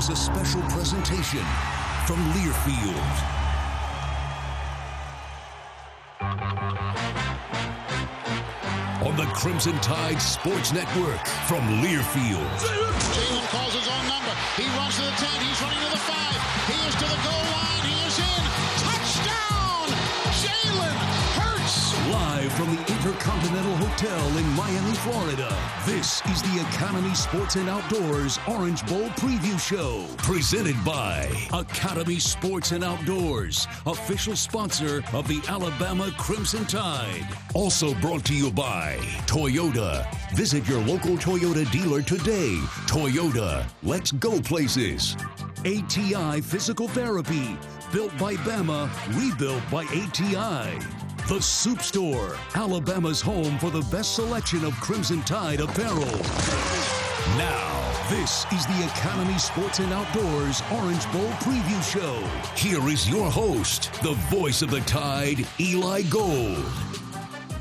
is a special presentation from Learfield. On the Crimson Tide Sports Network from Learfield. Jalen calls his own number. He runs to the 10. He's running to the 5. He is to the goal line. He Live from the Intercontinental Hotel in Miami, Florida. This is the Academy Sports and Outdoors Orange Bowl Preview Show. Presented by Academy Sports and Outdoors, official sponsor of the Alabama Crimson Tide. Also brought to you by Toyota. Visit your local Toyota dealer today. Toyota, let's go places. ATI Physical Therapy, built by Bama, rebuilt by ATI. The Supe Store, Alabama's home for the best selection of Crimson Tide apparel. Now, this is the Academy Sports and Outdoors Orange Bowl Preview Show. Here is your host, the voice of the Tide, Eli Gold.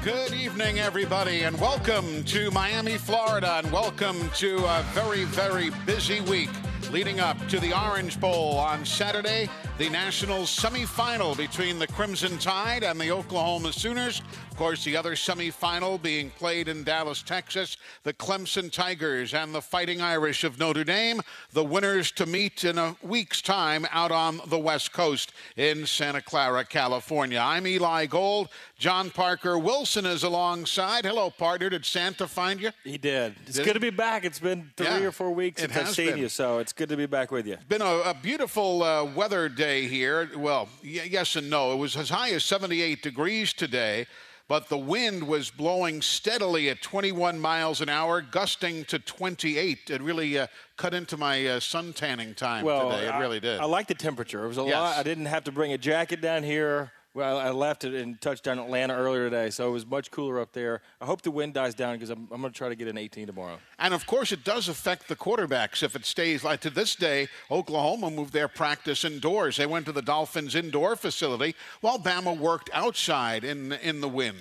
Good evening, everybody, and welcome to Miami, Florida, and welcome to a very, very busy week leading up to the Orange Bowl on Saturday, the national semifinal between the Crimson Tide and the Oklahoma Sooners. Of course, the other semifinal being played in Dallas, Texas, the Clemson Tigers and the Fighting Irish of Notre Dame, the winners to meet in a week's time out on the West Coast in Santa Clara, California. I'm Eli Gold. John Parker Wilson is alongside. Hello, partner. Did Santa find you? He did. It's Did good to be back. It's been three Yeah, or four weeks since I've seen you, so it's good to be back with you. Been a, a beautiful uh, weather day here. Well, y- yes and no. It was as high as 78 degrees today, but the wind was blowing steadily at 21 miles an hour, gusting to 28. It really uh, cut into my uh, sun tanning time Well, today. It I, really did. I like the temperature. It was a Yes. lot. I didn't have to bring a jacket down here. Well, I left it and touched down Atlanta earlier today, so it was much cooler up there. I hope the wind dies down because I'm, I'm going to try to get an 18 tomorrow. And of course, it does affect the quarterbacks if it stays like to this day. Oklahoma moved their practice indoors. They went to the Dolphins indoor facility while Bama worked outside in in the wind.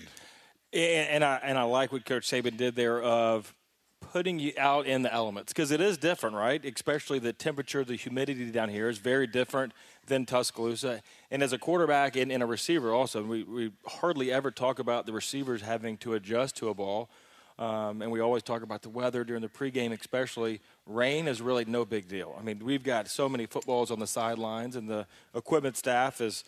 And, and I and I like what Coach Saban did there of putting you out in the elements because it is different, right? Especially the temperature, the humidity down here is very different than Tuscaloosa. And as a quarterback and, and a receiver, also, we, we hardly ever talk about the receivers having to adjust to a ball. Um, and we always talk about the weather during the pregame, especially. Rain is really no big deal. I mean, we've got so many footballs on the sidelines, and the equipment staff is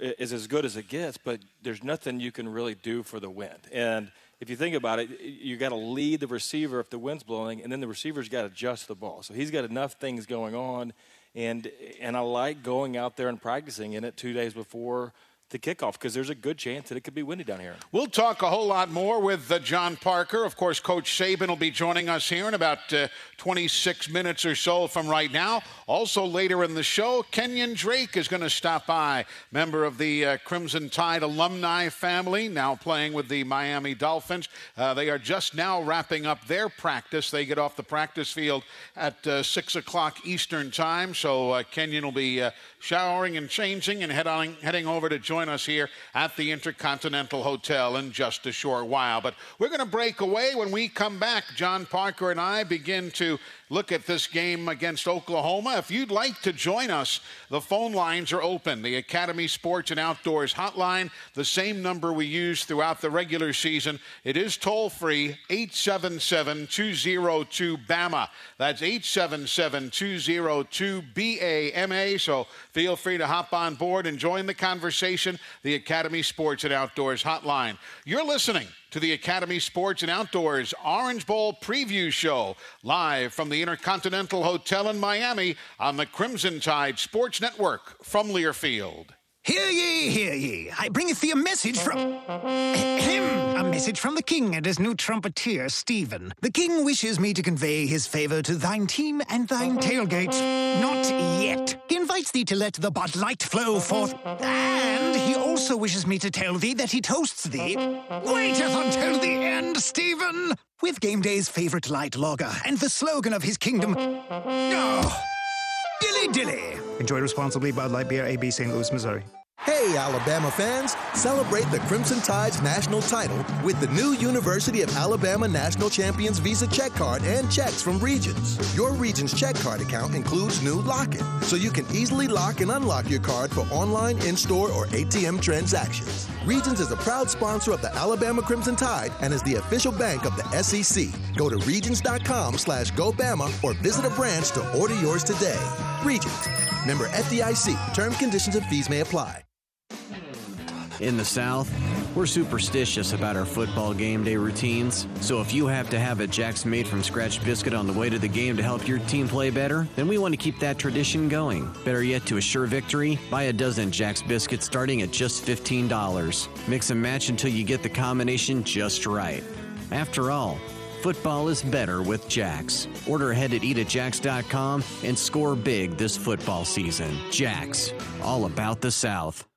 is as good as it gets, but there's nothing you can really do for the wind. And if you think about it, you got to lead the receiver if the wind's blowing, and then the receiver's got to adjust the ball. So he's got enough things going on, and and I like going out there and practicing in it two days before the kickoff because there's a good chance that it could be windy down here. We'll talk a whole lot more with uh, John Parker. Of course, Coach Saban will be joining us here in about uh, 26 minutes or so from right now. Also, later in the show, Kenyon Drake is going to stop by, member of the uh, Crimson Tide alumni family, now playing with the Miami Dolphins. Uh, they are just now wrapping up their practice. They get off the practice field at uh, 6 o'clock Eastern Time, so uh, Kenyon will be showering and changing and head on, heading over to join us here at the Intercontinental Hotel in just a short while. But we're going to break away. When we come back, John Parker and I begin to look at this game against Oklahoma. If you'd like to join us, the phone lines are open. The Academy Sports and Outdoors hotline, the same number we use throughout the regular season. It is toll free 877 202 BAMA. That's 877 202 BAMA. So feel free to hop on board and join the conversation. The Academy Sports and Outdoors hotline. You're listening to the Academy Sports and Outdoors Orange Bowl preview show live from the Intercontinental Hotel in Miami on the Crimson Tide Sports Network from Learfield. Hear ye, hear ye. I bringeth thee a message from him. A message from the king and his new trumpeter, Stephen. The king wishes me to convey his favor to thine team and thine tailgates. Not yet. He invites thee to let the Bud Light flow forth. And he also wishes me to tell thee that he toasts thee. Waiteth until the end, Stephen. With game day's favorite light lager and the slogan of his kingdom. Oh, dilly dilly. Enjoy responsibly, Bud Light Beer, AB, St. Louis, Missouri. Hey, Alabama fans, celebrate the Crimson Tide's national title with the new University of Alabama National Champions Visa check card and checks from Regions. Your Regions check card account includes new Lock It, so you can easily lock and unlock your card for online, in store, or ATM transactions. Regions is a proud sponsor of the Alabama Crimson Tide and is the official bank of the SEC. Go to regions.com slash GoBama or visit a branch to order yours today. Regions. Member FDIC. Term conditions and fees may apply. In the South, we're superstitious about our football game day routines. So if you have to have a Jack's made from scratch biscuit on the way to the game to help your team play better, then we want to keep that tradition going. Better yet, to assure victory, buy a dozen Jack's biscuits starting at just $15. Mix and match until you get the combination just right. After all, football is better with Jack's. Order ahead at eatatjacks.com and score big this football season. Jack's, all about the South.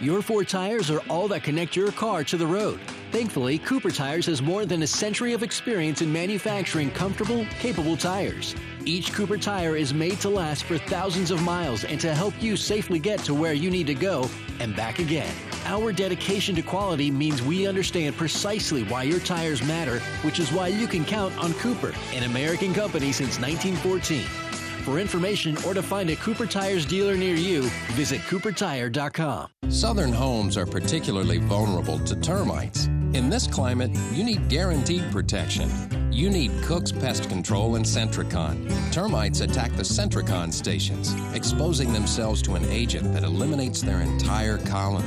Your four tires are all that connect your car to the road. Thankfully, Cooper Tires has more than a century of experience in manufacturing comfortable, capable tires. Each Cooper tire is made to last for thousands of miles and to help you safely get to where you need to go and back again. Our dedication to quality means we understand precisely why your tires matter, which is why you can count on Cooper, an American company since 1914. For information or to find a Cooper Tires dealer near you, visit coopertire.com. Southern homes are particularly vulnerable to termites. In this climate, you need guaranteed protection. You need Cook's Pest Control and Sentricon. Termites attack the Sentricon stations, exposing themselves to an agent that eliminates their entire colony.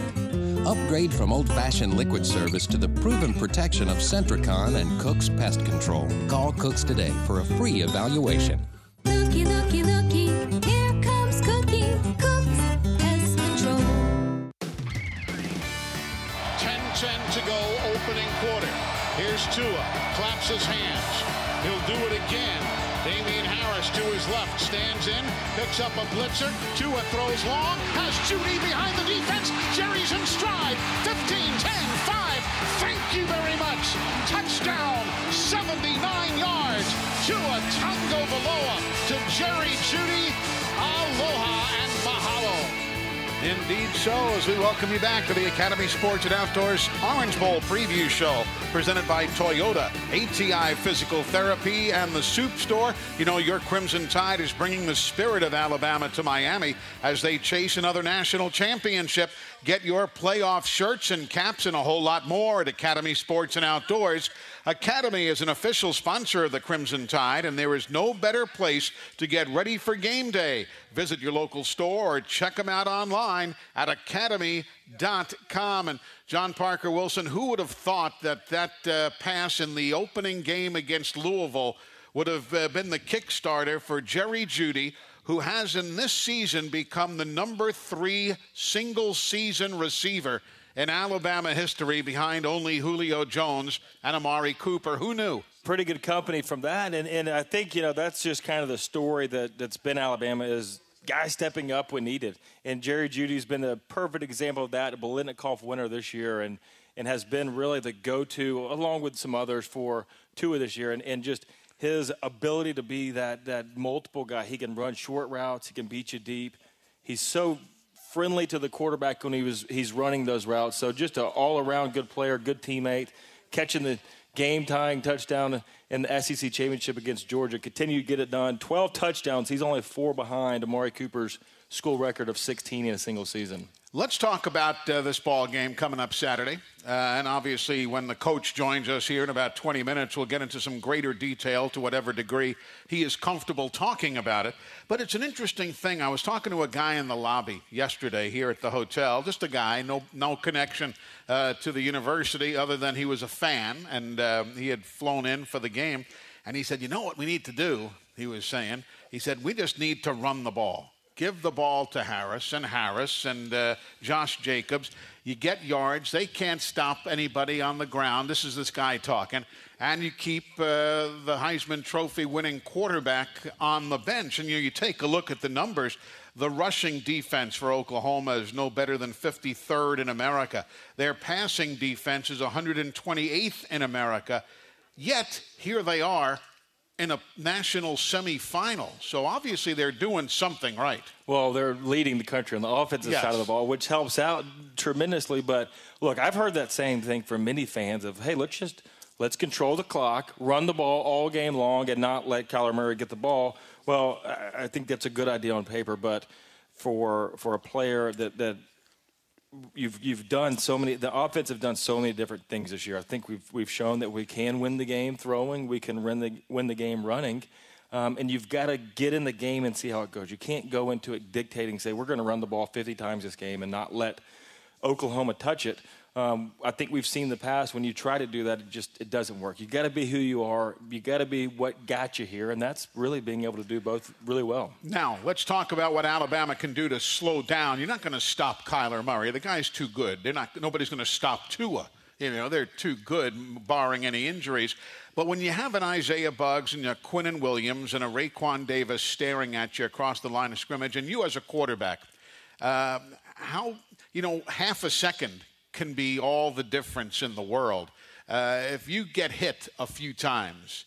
Upgrade from old fashioned liquid service to the proven protection of Sentricon and Cook's Pest Control. Call Cooks today for a free evaluation. Looky, looky, looky, here comes Cookie, Cook's Pest Control. 10-10 to go, opening quarter. Here's Tua, claps his hands. He'll do it again. Damien Harris to his left, stands in, picks up a blitzer. Tua throws long, has Jeudy behind the defense. Jerry's in stride. 15, 10, 5. Thank you very much. Touchdown, 79 yards. Tua Tagovailoa to Jerry Jeudy. Aloha and mahalo. Indeed so, as we welcome you back to the Academy Sports and Outdoors Orange Bowl preview show presented by Toyota, ATI Physical Therapy, and the Supe Store. You know, your Crimson Tide is bringing the spirit of Alabama to Miami as they chase another national championship. Get your playoff shirts and caps and a whole lot more at Academy Sports and Outdoors. Academy is an official sponsor of the Crimson Tide, and there is no better place to get ready for game day. Visit your local store or check them out online at academy.com. And John Parker Wilson, who would have thought that that uh, pass in the opening game against Louisville would have uh, been the kickstarter for Jerry Jeudy? Who has in this season become the number three single season receiver in Alabama history behind only Julio Jones and Amari Cooper. Who knew? Pretty good company from that, and and I think you know that's just kind of the story that that's been Alabama is guys stepping up when needed, and Jerry Jeudy's been a perfect example of that. A Biletnikoff winner this year, and and has been really the go-to along with some others for Tua of this year, and and just his ability to be that that multiple guy. He can run short routes. He can beat you deep. He's so friendly to the quarterback when he was he's running those routes. So just an all around good player, good teammate, catching the game tying touchdown in the SEC championship against Georgia. Continue to get it done. Twelve touchdowns. He's only four behind Amari Cooper's school record of 16 in a single season. Let's talk about uh, this ball game coming up Saturday. Uh, and obviously, when the coach joins us here in about 20 minutes, we'll get into some greater detail to whatever degree he is comfortable talking about it. But it's an interesting thing. I was talking to a guy in the lobby yesterday here at the hotel, just a guy, no, no connection uh, to the university other than he was a fan and uh, he had flown in for the game. And he said, You know what we need to do? He was saying, He said, We just need to run the ball give the ball to Harris and Harris and uh, Josh Jacobs. You get yards. They can't stop anybody on the ground. This is this guy talking. And you keep uh, the Heisman Trophy winning quarterback on the bench. And you, you take a look at the numbers. The rushing defense for Oklahoma is no better than 53rd in America. Their passing defense is 128th in America. Yet, here they are in a national semifinal. So obviously they're doing something right. Well, they're leading the country on the offensive Yes. side of the ball, which helps out tremendously. But look, I've heard that same thing from many fans of, hey, let's just let's control the clock, run the ball all game long, and not let Kyler Murray get the ball. Well, I I think that's a good idea on paper, but for for a player that that you've you've done so many the offense have done so many different things this year. I think we've we've shown that we can win the game throwing, we can win the win the game running. Um, and you've got to get in the game and see how it goes. You can't go into it dictating, say, we're going to run the ball 50 times this game and not let Oklahoma touch it. Um, I think we've seen the past when you try to do that, it just it doesn't work. You got to be who you are. You got to be what got you here, and that's really being able to do both really well. Now, let's talk about what Alabama can do to slow down. You're not going to stop Kyler Murray. The guy's too good. They're not nobody's going to stop Tua. You know, they're too good barring any injuries. But when you have an Isaiah Buggs and a Quinnen Williams and a Raekwon Davis staring at you across the line of scrimmage and you as a quarterback, uh, how, you know, half a second can be all the difference in the world. Uh, if you get hit a few times,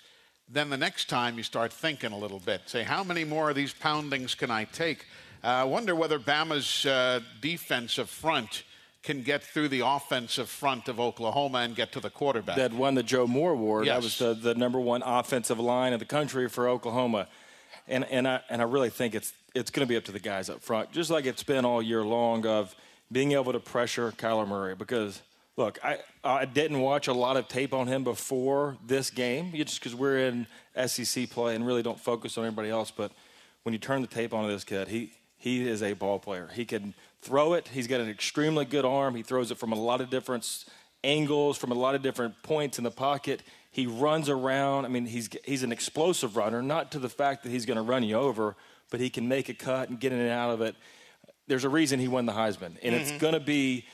then the next time you start thinking a little bit. Say, how many more of these poundings can I take? Uh, I wonder whether Bama's uh, defensive front can get through the offensive front of Oklahoma and get to the quarterback. that won the Joe Moore Award. That was the, the number one offensive line in the country for Oklahoma. And, and, I, and I really think it's, it's going to be up to the guys up front, just like it's been all year long of being able to pressure Kyler Murray. Because, look, I, I didn't watch a lot of tape on him before this game, just because we're in SEC play and really don't focus on anybody else. But when you turn the tape on this kid, he, he is a ball player. He can throw it. He's got an extremely good arm. He throws it from a lot of different angles, from a lot of different points in the pocket. He runs around. I mean, he's he's an explosive runner, not to the fact that he's going to run you over, but he can make a cut and get in and out of it. There's a reason he won the Heisman, and it's going to be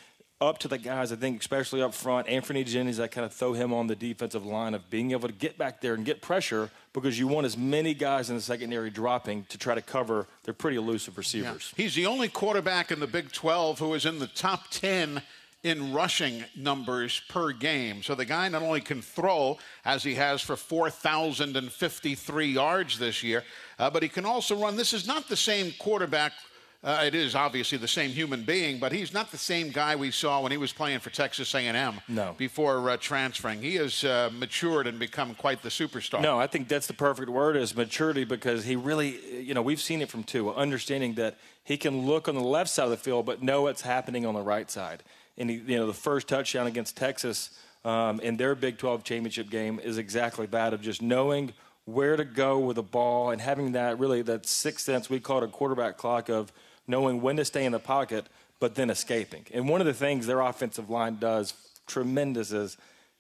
up to the guys, I think, especially up front. Anfernee Jennings, I kind of throw him on the defensive line of being able to get back there and get pressure because you want as many guys in the secondary dropping to try to cover their pretty elusive receivers. He's the only quarterback in the Big 12 who is in the top 10 in rushing numbers per game. So the guy not only can throw, as he has for 4,053 yards this year, uh, but he can also run. This is not the same quarterback. Uh, it is obviously the same human being, but he's not the same guy we saw when he was playing for Texas A&M No. before uh, transferring. He has uh, matured and become quite the superstar. No, I think that's the perfect word is maturity because he really, you know, we've seen it from two, understanding that he can look on the left side of the field but know what's happening on the right side. And, he, you know, the first touchdown against Texas um, in their Big 12 championship game is exactly that of just knowing where to go with the ball and having that really that sixth sense, we call it a quarterback clock of knowing when to stay in the pocket but then escaping. And one of the things their offensive line does tremendous is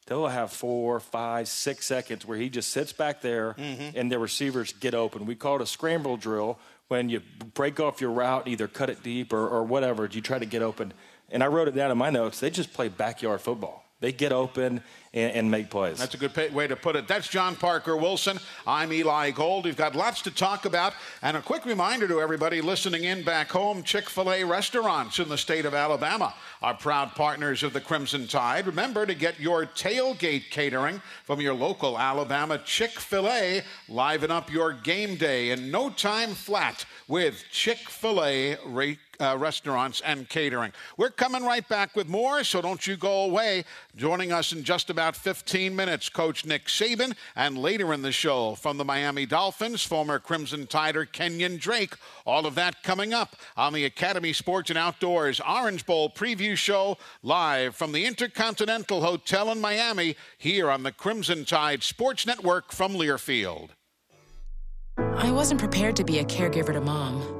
they'll have four, five, six seconds where he just sits back there mm-hmm. and their receivers get open. We call it a scramble drill when you break off your route, either cut it deep or, or whatever, you try to get open. And I wrote it down in my notes. They just play backyard football. They get open and, and make plays. That's a good pa- way to put it. That's John Parker Wilson. I'm Eli Gold. We've got lots to talk about. And a quick reminder to everybody listening in back home Chick fil A restaurants in the state of Alabama are proud partners of the Crimson Tide. Remember to get your tailgate catering from your local Alabama Chick fil A. Liven up your game day in no time flat with Chick fil A rate uh, restaurants and catering. We're coming right back with more, so don't you go away. Joining us in just about 15 minutes, Coach Nick Saban, and later in the show from the Miami Dolphins, former Crimson Tider Kenyon Drake. All of that coming up on the Academy Sports and Outdoors Orange Bowl preview show live from the Intercontinental Hotel in Miami here on the Crimson Tide Sports Network from Learfield. I wasn't prepared to be a caregiver to mom.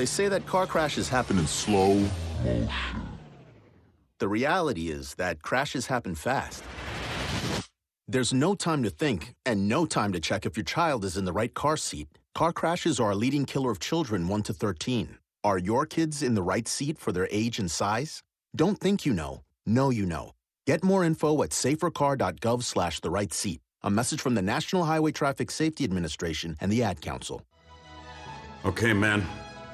They say that car crashes happen in slow motion. The reality is that crashes happen fast. There's no time to think and no time to check if your child is in the right car seat. Car crashes are a leading killer of children 1 to 13. Are your kids in the right seat for their age and size? Don't think you know. Know you know. Get more info at safercar.gov slash the right seat. A message from the National Highway Traffic Safety Administration and the Ad Council. Okay, man.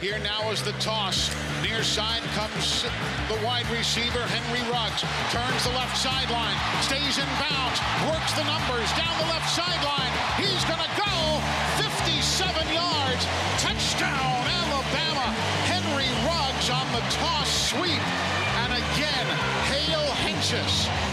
Here now is the toss. Near side comes the wide receiver, Henry Ruggs. Turns the left sideline. Stays in bounds. Works the numbers down the left sideline. He's going to go 57 yards. Touchdown, Alabama. Henry Ruggs on the toss sweep. And again, Hale Hentges.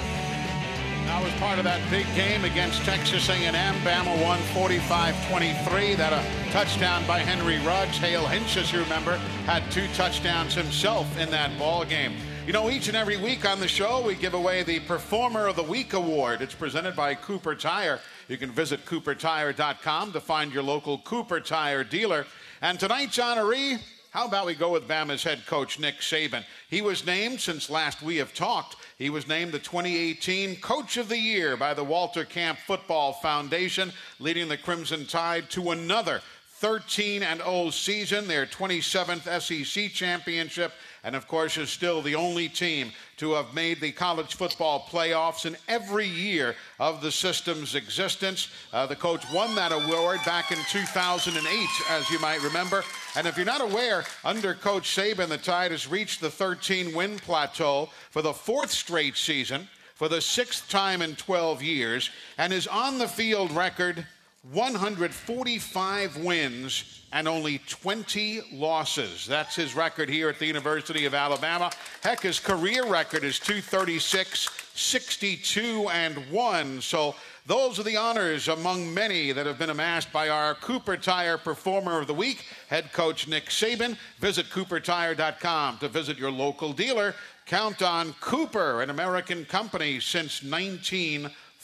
That was part of that big game against Texas A&M. Bama won 45-23. That a touchdown by Henry Ruggs. Hale Hentges, as you remember, had two touchdowns himself in that ball game. You know, each and every week on the show, we give away the Performer of the Week award. It's presented by Cooper Tire. You can visit coopertire.com to find your local Cooper Tire dealer. And tonight's honoree, how about we go with Bama's head coach, Nick Saban? He was named, since last we have talked, he was named the 2018 Coach of the Year by the Walter Camp Football Foundation, leading the Crimson Tide to another 13 and 0 season, their 27th SEC championship, and of course is still the only team to have made the college football playoffs in every year of the system's existence. Uh, the coach won that award back in 2008, as you might remember. And if you're not aware, under Coach Saban, the Tide has reached the 13 win plateau for the fourth straight season, for the sixth time in 12 years, and is on the field record 145 wins and only 20 losses. That's his record here at the University of Alabama. Heck, his career record is 236, 62, and 1. So those are the honors among many that have been amassed by our Cooper Tire Performer of the Week, head coach Nick Saban. Visit coopertire.com to visit your local dealer. Count on Cooper, an American company since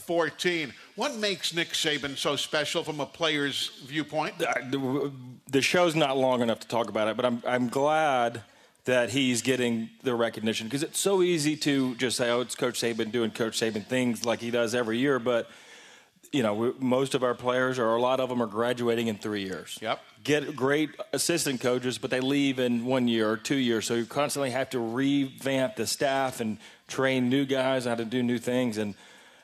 1914. What makes Nick Saban so special from a player's viewpoint? the, the show's not long enough to talk about it, but I'm I'm glad that he's getting the recognition because it's so easy to just say, "Oh, it's Coach Saban doing Coach Saban things like he does every year," but you know, we, most of our players, or a lot of them, are graduating in three years. Yep. Get great assistant coaches, but they leave in one year or two years. So you constantly have to revamp the staff and train new guys how to do new things. And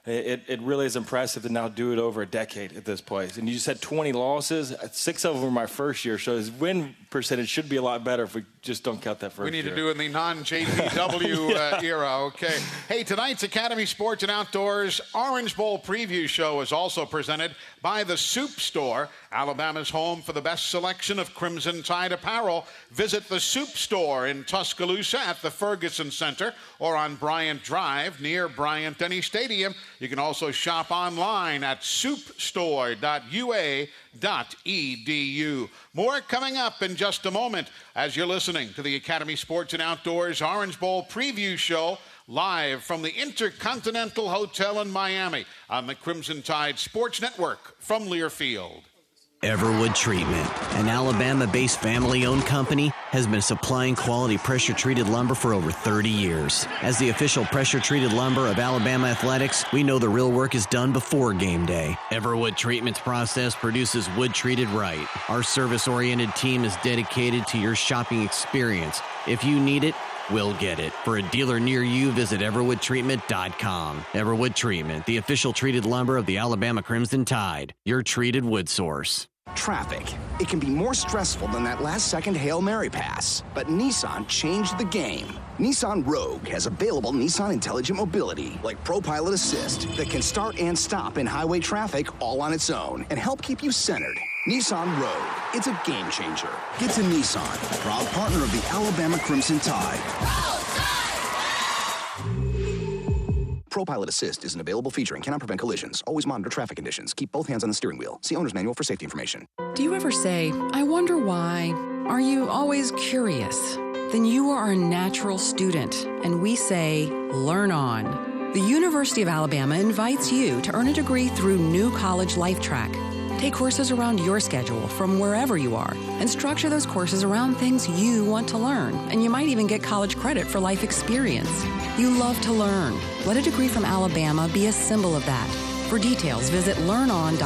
it, it really is impressive to now do it over a decade at this place. And you just had 20 losses. Six of them were my first year. So his win percentage should be a lot better if we just don't count that first We need year. to do in the non JPW uh, era, okay? Hey, tonight's Academy Sports and Outdoors Orange Bowl preview show is also presented by the Supe Store, Alabama's home for the best selection of Crimson Tide apparel. Visit the Supe Store in Tuscaloosa at the Ferguson Center or on Bryant Drive near Bryant Denny Stadium. You can also shop online at soupstore.ua.edu. More coming up in just a moment as you're listening to the Academy Sports and Outdoors Orange Bowl preview show live from the Intercontinental Hotel in Miami on the Crimson Tide Sports Network from Learfield. Everwood Treatment, an Alabama based family owned company, has been supplying quality pressure treated lumber for over 30 years. As the official pressure treated lumber of Alabama athletics, we know the real work is done before game day. Everwood Treatment's process produces wood treated right. Our service oriented team is dedicated to your shopping experience. If you need it, we'll get it. For a dealer near you, visit EverwoodTreatment.com. Everwood Treatment, the official treated lumber of the Alabama Crimson Tide. Your treated wood source. Traffic. It can be more stressful than that last second Hail Mary pass. But Nissan changed the game. Nissan Rogue has available Nissan Intelligent Mobility, like ProPilot Assist, that can start and stop in highway traffic all on its own and help keep you centered. Nissan Rogue. It's a game changer. Get to Nissan, proud partner of the Alabama Crimson Tide. ProPilot Assist is an available feature and cannot prevent collisions. Always monitor traffic conditions. Keep both hands on the steering wheel. See owner's manual for safety information. Do you ever say, I wonder why? Are you always curious? Then you are a natural student, and we say, learn on. The University of Alabama invites you to earn a degree through New College Life Track. Take courses around your schedule from wherever you are and structure those courses around things you want to learn. And you might even get college credit for life experience. You love to learn. Let a degree from Alabama be a symbol of that. For details, visit learnon.ua.edu.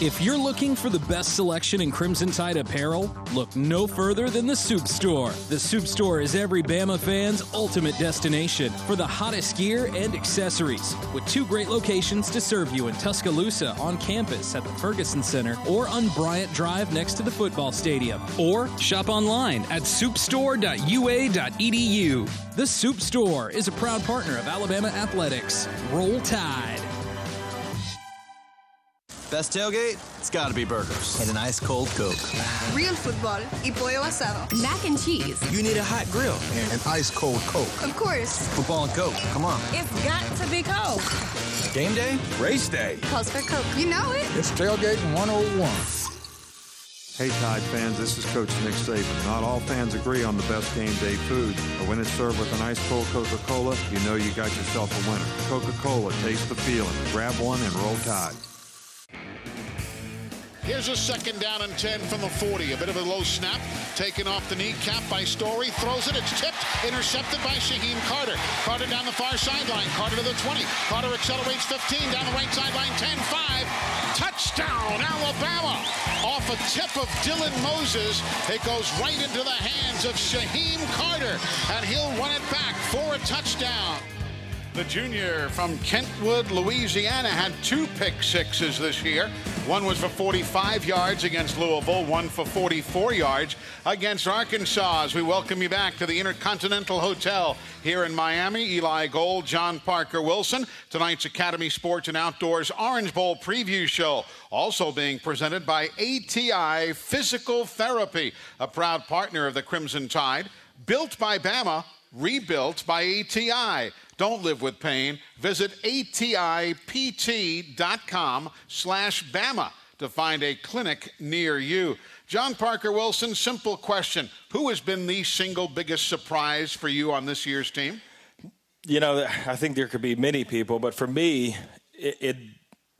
If you're looking for the best selection in Crimson Tide apparel, look no further than the Supe Store. The Supe Store is every Bama fan's ultimate destination for the hottest gear and accessories, with two great locations to serve you in Tuscaloosa on campus at the Ferguson Center or on Bryant Drive next to the football stadium. Or shop online at soupstore.ua.edu. The Supe Store is a proud partner of Alabama Athletics. Roll Tide. Best tailgate? It's gotta be burgers. And an ice cold Coke. Real football y pollo asado. Mac and cheese. You need a hot grill and an ice cold Coke. Of course. Football and Coke, come on. It's got to be Coke. Game day? Race day. Calls for Coke. You know it. It's Tailgating 101. Hey Tide fans, this is Coach Nick Saban. Not all fans agree on the best game day food, but when it's served with an ice cold Coca-Cola, you know you got yourself a winner. Coca-Cola, taste the feeling. Grab one and roll Tide. Here's a second down and 10 from the 40. A bit of a low snap. Taken off the kneecap by Storey. Throws it. It's tipped. Intercepted by Shyheim Carter. Carter down the far sideline. Carter to the 20. Carter accelerates 15. Down the right sideline. 10-5. Touchdown, Alabama. Off a tip of Dylan Moses. It goes right into the hands of Shyheim Carter. And he'll run it back for a touchdown. The junior from Kentwood, Louisiana, had two pick sixes this year. One was for 45 yards against Louisville, one for 44 yards against Arkansas. As we welcome you back to the Intercontinental Hotel here in Miami, Eli Gold, John Parker Wilson. Tonight's Academy Sports and Outdoors Orange Bowl preview show, also being presented by ATI Physical Therapy, a proud partner of the Crimson Tide, built by Bama, rebuilt by ATI. Don't live with pain. Visit atipt.com slash Bama to find a clinic near you. John Parker Wilson, simple question. Who has been the single biggest surprise for you on this year's team? You know, I think there could be many people, but for me, it, it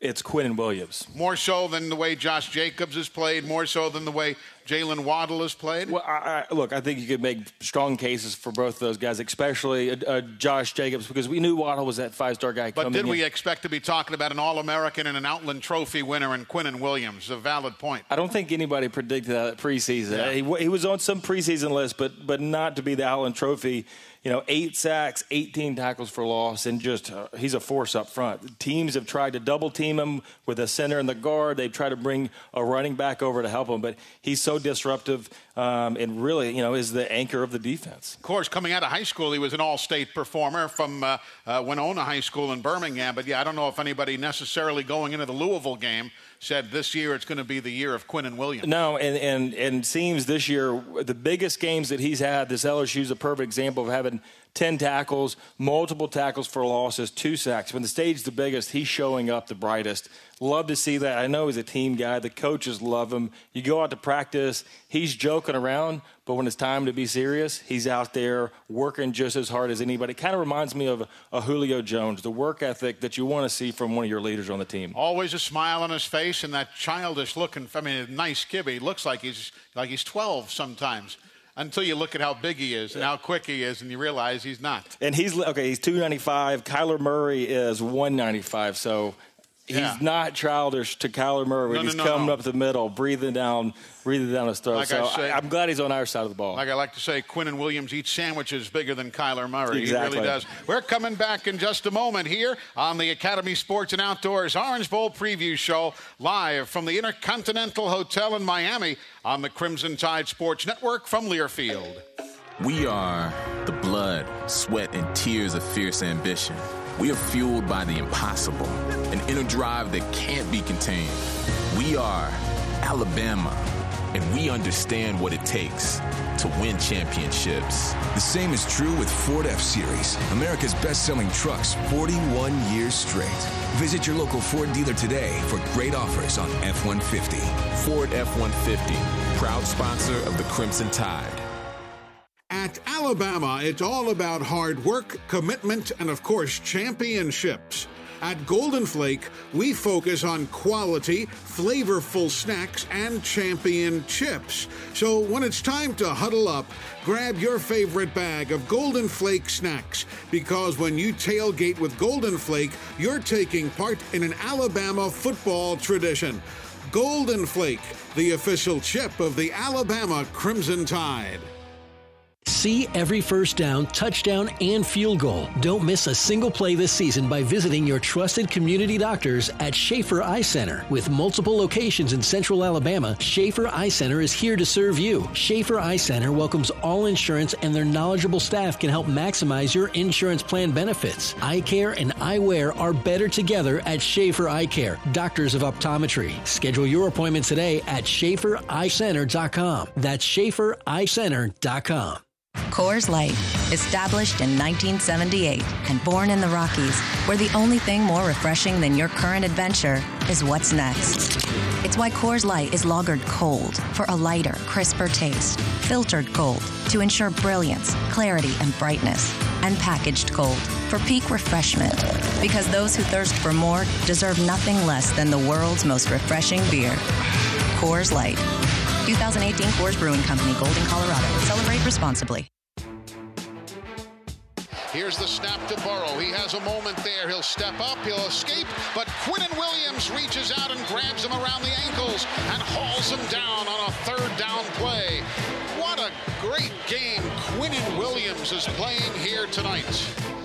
it's Quinnen Williams. More so than the way Josh Jacobs has played, more so than the way Jaylen Waddle has played? Well, I, I, look, I think you could make strong cases for both of those guys, especially uh, uh, Josh Jacobs, because we knew Waddle was that five star guy but did we in. expect to be talking about an All American and an Outland Trophy winner in Quinnen Williams? A valid point. I don't think anybody predicted that preseason. Yeah. He, he was on some preseason list, but but not to be the Outland Trophy. You know, eight sacks, 18 tackles for loss, and just uh, he's a force up front. Teams have tried to double team him with a center and the guard. They've tried to bring a running back over to help him, but he's so disruptive um, and really, you know, is the anchor of the defense. Of course, coming out of high school, he was an all-state performer from uh, uh, Wenonah High School in Birmingham. But yeah, I don't know if anybody necessarily going into the Louisville game said this year it's going to be the year of Quinnen Williams. No, and and and seems this year the biggest games that he's had. This LSU is a perfect example of having. 10 tackles, multiple tackles for losses, two sacks. When the stage's the biggest, he's showing up the brightest. Love to see that. I know he's a team guy. The coaches love him. You go out to practice, he's joking around, but when it's time to be serious, he's out there working just as hard as anybody. Kind of reminds me of a Julio Jones, the work ethic that you want to see from one of your leaders on the team. Always a smile on his face and that childish looking. I mean, nice kid. He looks like he's like he's 12 sometimes until you look at how big he is and how quick he is, and you realize he's not. And he's okay. He's 295. Kyler Murray is 195. So He's Yeah. not childish to Kyler Murray. No, no, he's no, coming no. up the middle, breathing down, breathing down his throat. Like I so say- I, am glad he's on our side of the ball. Like I like to say, Quinnen Williams eat sandwiches bigger than Kyler Murray. Exactly. He really does. We're coming back in just a moment here on the Academy Sports and Outdoors Orange Bowl preview show live from the Intercontinental Hotel in Miami on the Crimson Tide Sports Network from Learfield. We are the blood, sweat, and tears of fierce ambition. We are fueled by the impossible, an inner drive that can't be contained. We are Alabama, and we understand what it takes to win championships. The same is true with Ford F Series, America's best selling trucks 41 years straight. Visit your local Ford dealer today for great offers on F 150. Ford F 150, proud sponsor of the Crimson Tide. Alabama, it's all about hard work, commitment, and of course, championships. At Golden Flake, we focus on quality, flavorful snacks and champion chips. So when it's time to huddle up, grab your favorite bag of Golden Flake snacks because when you tailgate with Golden Flake, you're taking part in an Alabama football tradition. Golden Flake, the official chip of the Alabama Crimson Tide. See every first down, touchdown, and field goal. Don't miss a single play this season by visiting your trusted community doctors at Schaeffer Eye Center. With multiple locations in central Alabama, Schaeffer Eye Center is here to serve you. Schaeffer Eye Center welcomes all insurance and their knowledgeable staff can help maximize your insurance plan benefits. Eye care and eyewear are better together at Schaeffer Eye Care, doctors of optometry. Schedule your appointment today at schaefereyecenter.com. That's schaefereyecenter.com. Coors Light, established in 1978 and born in the Rockies, where the only thing more refreshing than your current adventure is what's next. It's why Coors Light is lagered cold for a lighter, crisper taste, filtered cold to ensure brilliance, clarity, and brightness, and packaged cold for peak refreshment. Because those who thirst for more deserve nothing less than the world's most refreshing beer. Coors Light. 2018 Coors Brewing Company, Golden, Colorado. Celebrate responsibly. Here's the snap to Burrow. He has a moment there. He'll step up, he'll escape, but Quinnen Williams reaches out and grabs him around the ankles and hauls him down on a third down play. Williams is playing here tonight.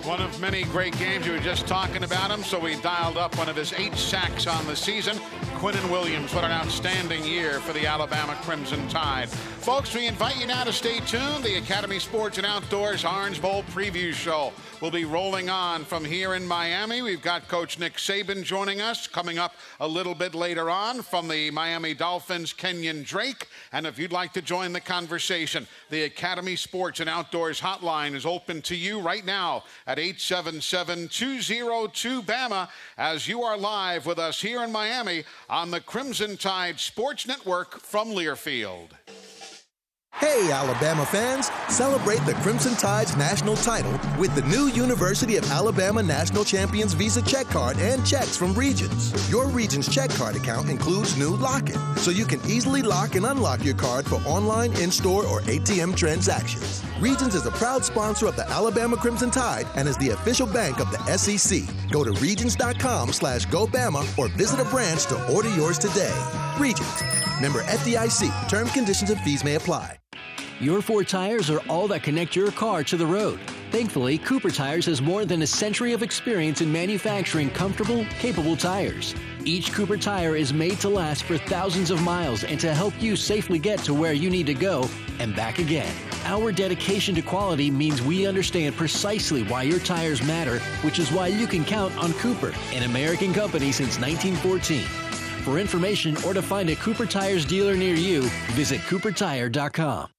One of many great games. We were just talking about him, so we dialed up one of his eight sacks on the season. Quinnen Williams, what an outstanding year for the Alabama Crimson Tide. Folks, we invite you now to stay tuned. The Academy Sports and Outdoors Orange Bowl preview show will be rolling on from here in Miami. We've got Coach Nick Saban joining us coming up a little bit later on from the Miami Dolphins, Kenyon Drake. And if you'd like to join the conversation, the Academy Sports and Outdoors hotline is open to you right now at 877 202 BAMA as you are live with us here in Miami on the Crimson Tide Sports Network from Learfield. Hey, Alabama fans! Celebrate the Crimson Tide's national title with the new University of Alabama National Champions Visa check card and checks from Regions. Your Regions check card account includes new Lock It, so you can easily lock and unlock your card for online, in store, or ATM transactions. Regions is a proud sponsor of the Alabama Crimson Tide and is the official bank of the SEC. Go to regions.com slash GoBama or visit a branch to order yours today. Regions. Member FDIC. Term conditions and fees may apply. Your four tires are all that connect your car to the road. Thankfully, Cooper Tires has more than a century of experience in manufacturing comfortable, capable tires. Each Cooper tire is made to last for thousands of miles and to help you safely get to where you need to go and back again. Our dedication to quality means we understand precisely why your tires matter, which is why you can count on Cooper, an American company since 1914. For information or to find a Cooper Tires dealer near you, visit coopertire.com.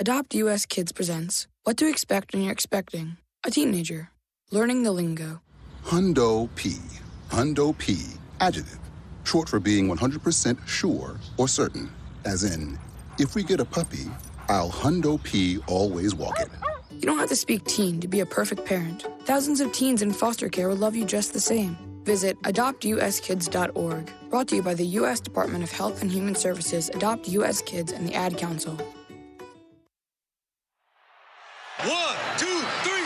Adopt US Kids presents What to Expect When You're Expecting a Teenager. Learning the Lingo. Hundo P. Hundo P. Adjective, short for being 100% sure or certain, as in, if we get a puppy, I'll hundo P always walk it. You don't have to speak teen to be a perfect parent. Thousands of teens in foster care will love you just the same. Visit adoptuskids.org. Brought to you by the U.S. Department of Health and Human Services, Adopt U.S. Kids, and the Ad Council. One, two, three.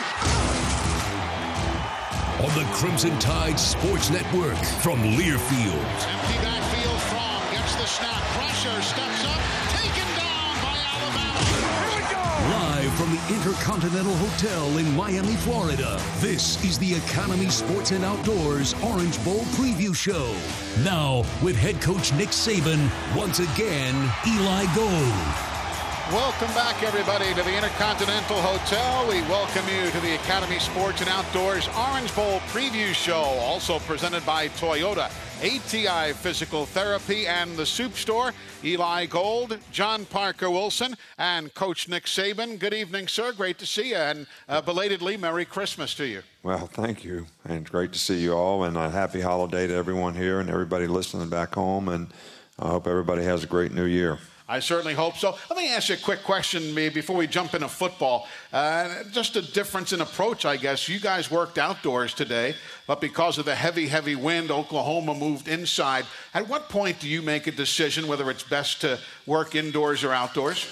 On the Crimson Tide Sports Network from Learfield. Empty backfield, Fromm gets the snap, pressure, steps up, taken down by Alabama. Here we go! Live from the Intercontinental Hotel in Miami, Florida, this is the Academy Sports and Outdoors Orange Bowl Preview Show. Now, with head coach Nick Saban, once again, Eli Gold. Welcome back, everybody, to the Intercontinental Hotel. We welcome you to the Academy Sports and Outdoors Orange Bowl Preview Show, also presented by Toyota, ATI Physical Therapy, and the Supe Store. Eli Gold, John Parker Wilson, and Coach Nick Saban. Good evening, sir. Great to see you, and uh, belatedly, Merry Christmas to you. Well, thank you, and great to see you all, and a happy holiday to everyone here and everybody listening back home, and I hope everybody has a great new year. I certainly hope so. Let me ask you a quick question before we jump into football. Uh, just a difference in approach, I guess. You guys worked outdoors today, but because of the heavy, heavy wind, Oklahoma moved inside. At what point do you make a decision whether it's best to work indoors or outdoors?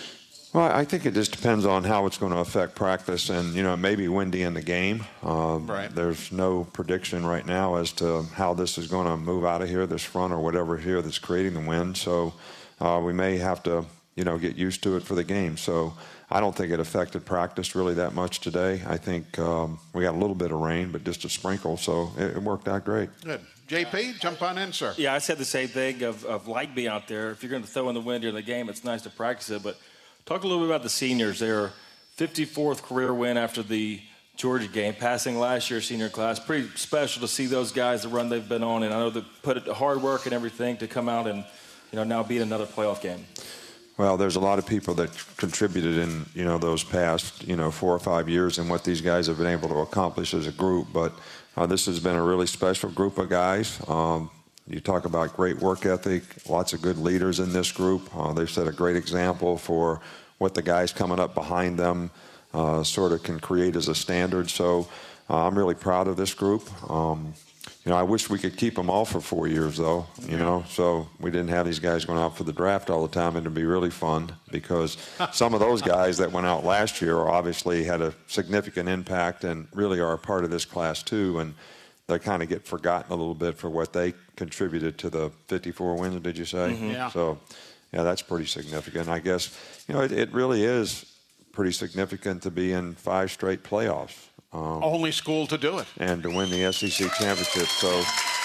Well, I think it just depends on how it's going to affect practice, and you know, it may be windy in the game. Um, right. There's no prediction right now as to how this is going to move out of here, this front or whatever here that's creating the wind. So uh, we may have to, you know, get used to it for the game. So I don't think it affected practice really that much today. I think um, we got a little bit of rain, but just a sprinkle, so it, it, worked out great. Good. JP, jump on in, sir. Yeah, I said the same thing of, of like being out there. If you're going to throw in the wind during the game, it's nice to practice it. But talk a little bit about the seniors. Their 54th career win after the Georgia game, passing last year's senior class. Pretty special to see those guys, the run they've been on, and I know they put it hard work and everything to come out and – you know, now beat another playoff game? Well, there's a lot of people that contributed in, you know, those past, you know, four or five years and what these guys have been able to accomplish as a group. But uh, this has been a really special group of guys. Um, you talk about great work ethic, lots of good leaders in this group. Uh, they've set a great example for what the guys coming up behind them uh, sort of can create as a standard. So uh, I'm really proud of this group. Um, you know, I wish we could keep them all for four years, though. You know, so we didn't have these guys going out for the draft all the time, and it'd be really fun because some of those guys that went out last year obviously had a significant impact and really are a part of this class too, and they kind of get forgotten a little bit for what they contributed to the 54 wins. Did you say? Mm-hmm. Yeah. So, yeah, that's pretty significant. I guess you know it, it really is pretty significant to be in five straight playoffs. Um, Only school to do it. And to win the SEC championship. So,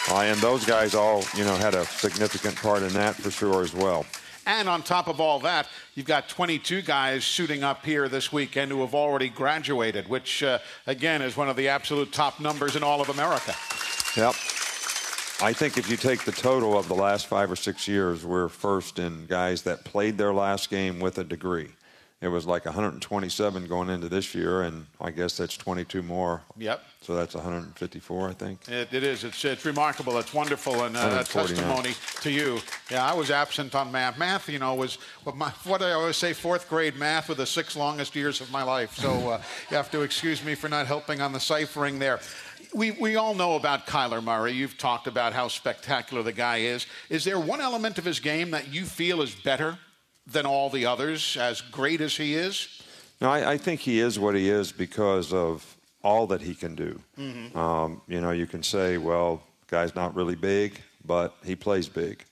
uh, and those guys all, you know, had a significant part in that for sure as well. And on top of all that, you've got 22 guys shooting up here this weekend who have already graduated, which, uh, again, is one of the absolute top numbers in all of America. Yep. I think if you take the total of the last five or six years, we're first in guys that played their last game with a degree it was like 127 going into this year, and I guess that's 22 more. Yep. So that's 154, I think. it, it is. It's, it's remarkable. It's wonderful, and uh, a testimony to you. Yeah, I was absent on math. Math, you know, was what, my, what I always say, fourth grade math were the six longest years of my life. So uh, you have to excuse me for not helping on the ciphering there. We, we all know about Kyler Murray. You've talked about how spectacular the guy is. Is there one element of his game that you feel is better than all the others, as great as he is? No, I, I think he is what he is because of all that he can do. Mm-hmm. Um, you know, you can say, well, guy's not really big, but he plays big.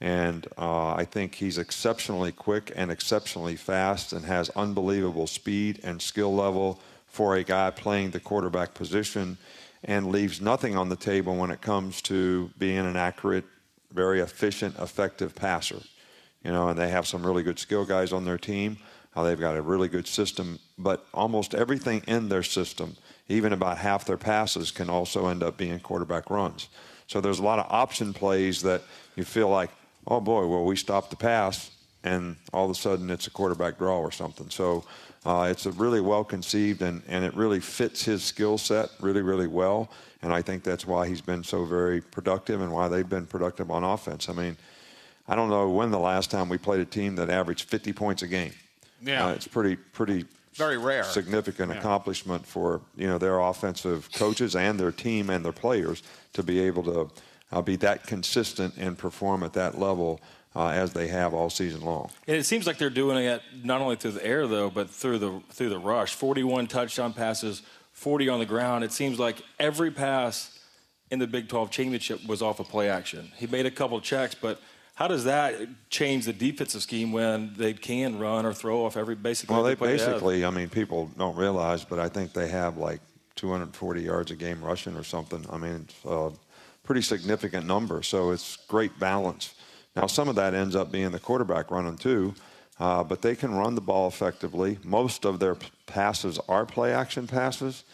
And uh, I think he's exceptionally quick and exceptionally fast and has unbelievable speed and skill level for a guy playing the quarterback position and leaves nothing on the table when it comes to being an accurate, very efficient, effective passer you know, and they have some really good skill guys on their team. Uh, they've got a really good system, but almost everything in their system, even about half their passes, can also end up being quarterback runs. So there's a lot of option plays that you feel like, oh boy, well we stopped the pass, and all of a sudden it's a quarterback draw or something. So uh, it's a really well conceived, and, and it really fits his skill set really, really well. And I think that's why he's been so very productive and why they've been productive on offense. I mean, I don't know when the last time we played a team that averaged 50 points a game. Yeah. Uh, it's pretty, pretty very rare. Significant Yeah. accomplishment for you know their offensive coaches and their team and their players to be able to uh, be that consistent and perform at that level uh, as they have all season long. And it seems like they're doing it not only through the air though, but through the through the rush. 41 touchdown passes, 40 on the ground. It seems like every pass in the Big 12 championship was off of play action. He made a couple checks, but how does that change the defensive scheme when they can run or throw off every basically? Well, they every play have? basically, I mean, people don't realize, but I think they have like 240 yards a game rushing or something. I mean, it's a pretty significant number. So it's great balance. Now, some of that ends up being the quarterback running too, uh, but they can run the ball effectively. Most of their p- passes are play action passes,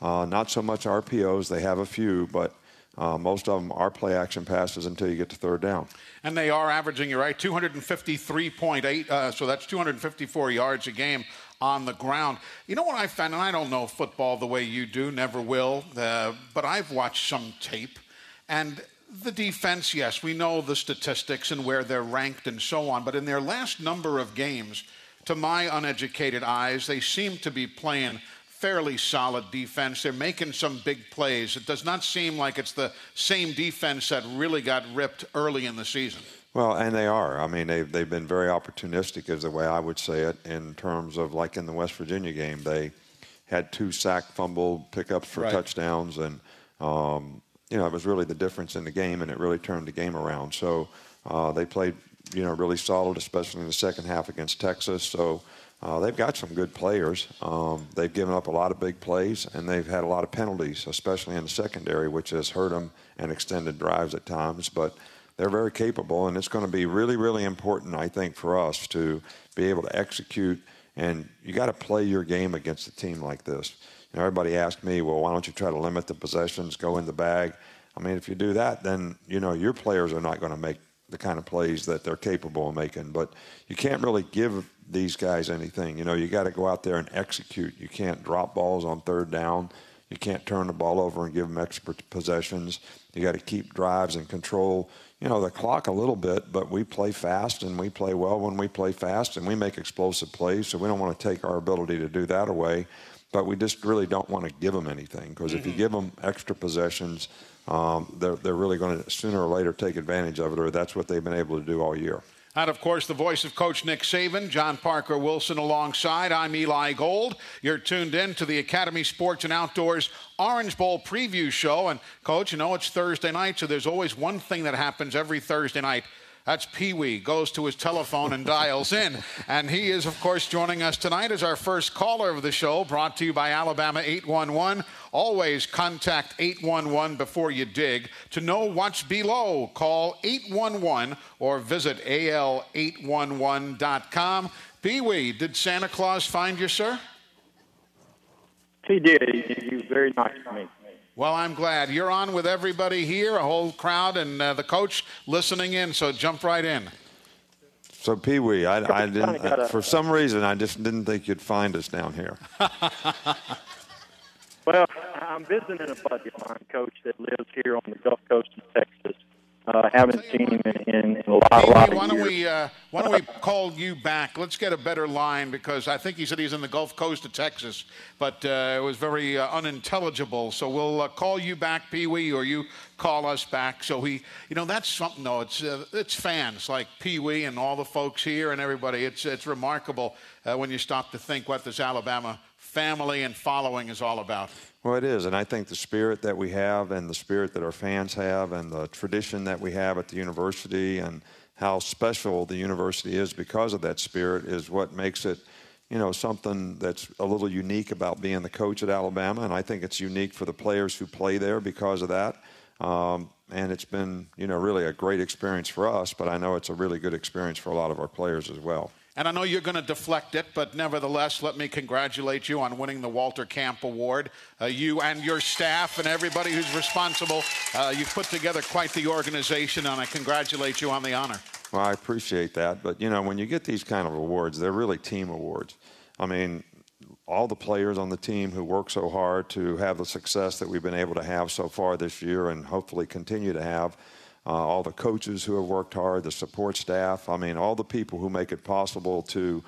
uh, not so much RPOs. They have a few, but uh, most of them are play action passes until you get to third down. And they are averaging, you're right, 253.8, uh, so that's 254 yards a game on the ground. You know what I found, and I don't know football the way you do, never will, uh, but I've watched some tape, and the defense, yes, we know the statistics and where they're ranked and so on, but in their last number of games, to my uneducated eyes, they seem to be playing fairly solid defense. They're making some big plays. It does not seem like it's the same defense that really got ripped early in the season. Well, and they are. I mean, they've, they've been very opportunistic, is the way I would say it, in terms of like in the West Virginia game, they had two sack fumble pickups for Right. touchdowns, and um, you know it was really the difference in the game, and it really turned the game around. So uh, they played, you know, really solid, especially in the second half against Texas. So. Uh, they've got some good players. Um, they've given up a lot of big plays, and they've had a lot of penalties, especially in the secondary, which has hurt them and extended drives at times. But they're very capable, and it's going to be really, really important, I think, for us to be able to execute. And you got to play your game against a team like this. You know, everybody asked me, well, why don't you try to limit the possessions, go in the bag? I mean, if you do that, then you know your players are not going to make the kind of plays that they're capable of making. But you can't really give these guys anything. You know, you got to go out there and execute. You can't drop balls on third down. You can't turn the ball over and give them extra possessions. You got to keep drives and control, you know, the clock a little bit. But we play fast and we play well when we play fast and we make explosive plays. So we don't want to take our ability to do that away. But we just really don't want to give them anything because if you give them extra possessions, um, they're, they're really going to sooner or later take advantage of it, or that's what they've been able to do all year. And of course, the voice of Coach Nick Saban, John Parker Wilson alongside. I'm Eli Gold. You're tuned in to the Academy Sports and Outdoors Orange Bowl preview show. And, Coach, you know it's Thursday night, so there's always one thing that happens every Thursday night. That's Pee Wee goes to his telephone and dials in. And he is, of course, joining us tonight as our first caller of the show, brought to you by Alabama 811. Always contact 811 before you dig. To know what's below, call 811 or visit al811.com. Pee Wee, did Santa Claus find you, sir? He did. He, was very nice to me. Well, I'm glad. You're on with everybody here, a whole crowd, and uh, the coach listening in, so jump right in. So Pee Wee, I, I didn't. got a- for some reason, I just didn't think you'd find us down here. Well, I'm visiting a buddy of mine, Coach, that lives here on the Gulf Coast of Texas. Uh, haven't seen him in, in, in a lot, a Pee lot Wee, why of don't years. we uh, why don't we call you back? Let's get a better line because I think he said he's in the Gulf Coast of Texas, but uh, it was very uh, unintelligible. So we'll uh, call you back, Pee Wee, or you call us back. So he, you know, that's something though. It's uh, it's fans like Pee Wee and all the folks here and everybody. It's it's remarkable uh, when you stop to think what this Alabama family and following is all about. Well, it is, and I think the spirit that we have, and the spirit that our fans have, and the tradition that we have at the university, and how special the university is because of that spirit, is what makes it, you know, something that's a little unique about being the coach at Alabama. And I think it's unique for the players who play there because of that. Um, and it's been, you know, really a great experience for us. But I know it's a really good experience for a lot of our players as well. And I know you're going to deflect it, but nevertheless, let me congratulate you on winning the Walter Camp Award. Uh, you and your staff and everybody who's responsible, uh, you've put together quite the organization, and I congratulate you on the honor. Well, I appreciate that, but you know, when you get these kind of awards, they're really team awards. I mean, all the players on the team who work so hard to have the success that we've been able to have so far this year and hopefully continue to have. Uh, all the coaches who have worked hard, the support staff. I mean, all the people who make it possible to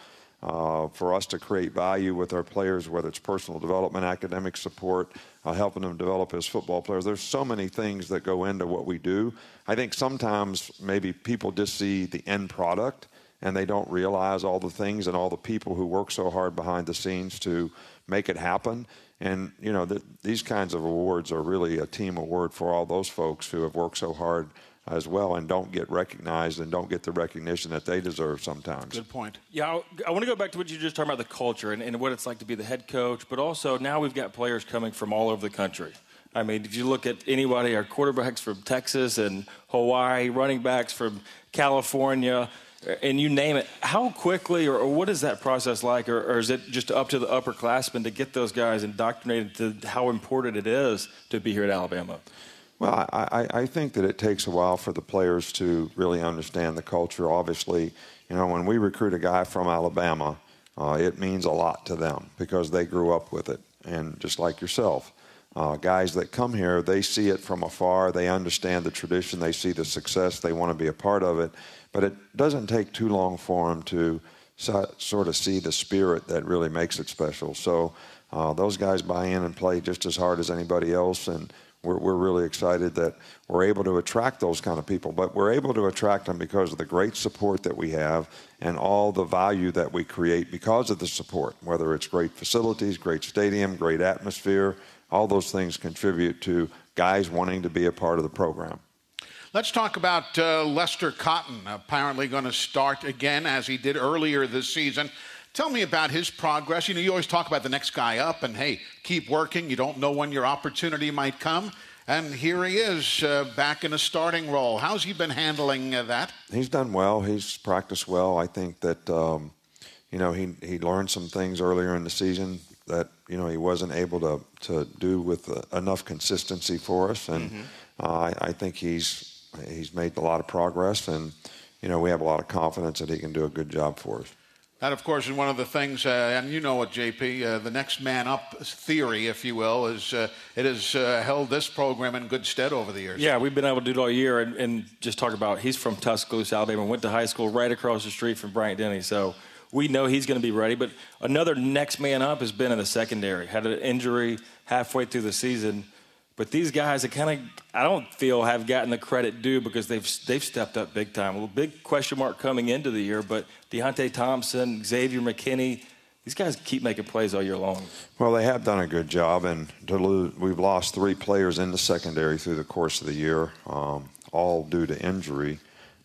uh, for us to create value with our players, whether it's personal development, academic support, uh, helping them develop as football players. There's so many things that go into what we do. I think sometimes maybe people just see the end product and they don't realize all the things and all the people who work so hard behind the scenes to make it happen. And, you know, the, these kinds of awards are really a team award for all those folks who have worked so hard as well and don't get recognized and don't get the recognition that they deserve sometimes. Good point. Yeah, I, I want to go back to what you just talked about the culture and, and what it's like to be the head coach, but also now we've got players coming from all over the country. I mean, if you look at anybody, our quarterbacks from Texas and Hawaii, running backs from California, and you name it, how quickly or, or what is that process like? Or, or, is it just up to the upperclassmen to get those guys indoctrinated to how important it is to be here at Alabama? Well, I, I think that it takes a while for the players to really understand the culture. Obviously, you know, when we recruit a guy from Alabama, uh, it means a lot to them because they grew up with it. And just like yourself, uh, guys that come here, they see it from afar. They understand the tradition. They see the success. They want to be a part of it. But it doesn't take too long for them to so, sort of see the spirit that really makes it special. So uh, those guys buy in and play just as hard as anybody else. And we're, we're really excited that we're able to attract those kind of people. But we're able to attract them because of the great support that we have and all the value that we create because of the support, whether it's great facilities, great stadium, great atmosphere. All those things contribute to guys wanting to be a part of the program. Let's talk about uh, Lester Cotton, apparently going to start again as he did earlier this season. Tell me about his progress. You know, you always talk about the next guy up, and hey, keep working. You don't know when your opportunity might come. And here he is uh, back in a starting role. How's he been handling uh, that? He's done well. He's practiced well. I think that, um, you know, he, he learned some things earlier in the season that, you know, he wasn't able to, to do with uh, enough consistency for us. And mm-hmm. Uh, I, I think he's, he's made a lot of progress. And, you know, we have a lot of confidence that he can do a good job for us. That, of course, is one of the things, uh, and you know it, JP, uh, the next man up theory, if you will, is uh, it has uh, held this program in good stead over the years. Yeah, we've been able to do it all year and, and just talk about he's from Tuscaloosa, Alabama, went to high school right across the street from Bryant Denny. So we know he's going to be ready. But another next man up has been in the secondary, had an injury halfway through the season but these guys, that kind of, I don't feel have gotten the credit due because they've they've stepped up big time. A big question mark coming into the year, but Deionte Thompson, Xavier McKinney, these guys keep making plays all year long. Well, they have done a good job, and lose, we've lost three players in the secondary through the course of the year, um, all due to injury.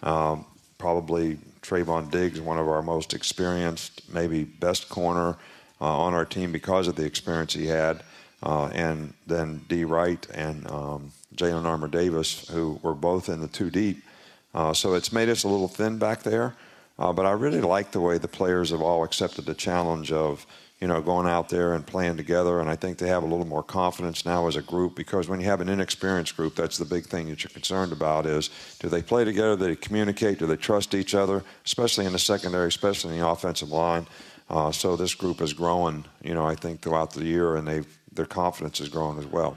Um, probably Trevon Diggs, one of our most experienced, maybe best corner uh, on our team because of the experience he had uh, and then D. Wright and um, Jalyn Armour Davis, who were both in the two deep. Uh, so it's made us a little thin back there. Uh, but I really like the way the players have all accepted the challenge of, you know, going out there and playing together. And I think they have a little more confidence now as a group because when you have an inexperienced group, that's the big thing that you're concerned about is do they play together? Do they communicate? Do they trust each other, especially in the secondary, especially in the offensive line? Uh, so this group is growing, you know, I think throughout the year, and they've their confidence has grown as well.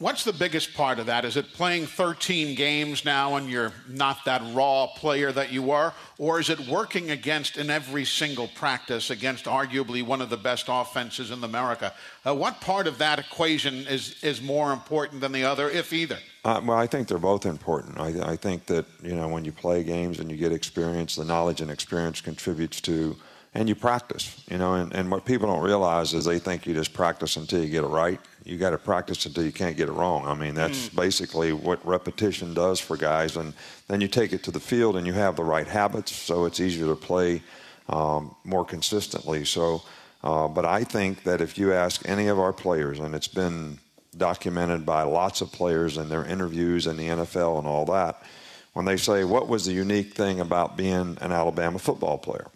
What's the biggest part of that? Is it playing 13 games now and you're not that raw player that you were? Or is it working against in every single practice against arguably one of the best offenses in America? Uh, what part of that equation is, is more important than the other, if either? Uh, well, I think they're both important. I, I think that, you know, when you play games and you get experience, the knowledge and experience contributes to – and you practice, you know, and, and what people don't realize is they think you just practice until you get it right. You got to practice until you can't get it wrong. I mean, that's mm. basically what repetition does for guys. And then you take it to the field and you have the right habits, so it's easier to play um, more consistently. So, uh, but I think that if you ask any of our players, and it's been documented by lots of players in their interviews in the NFL and all that, when they say, What was the unique thing about being an Alabama football player?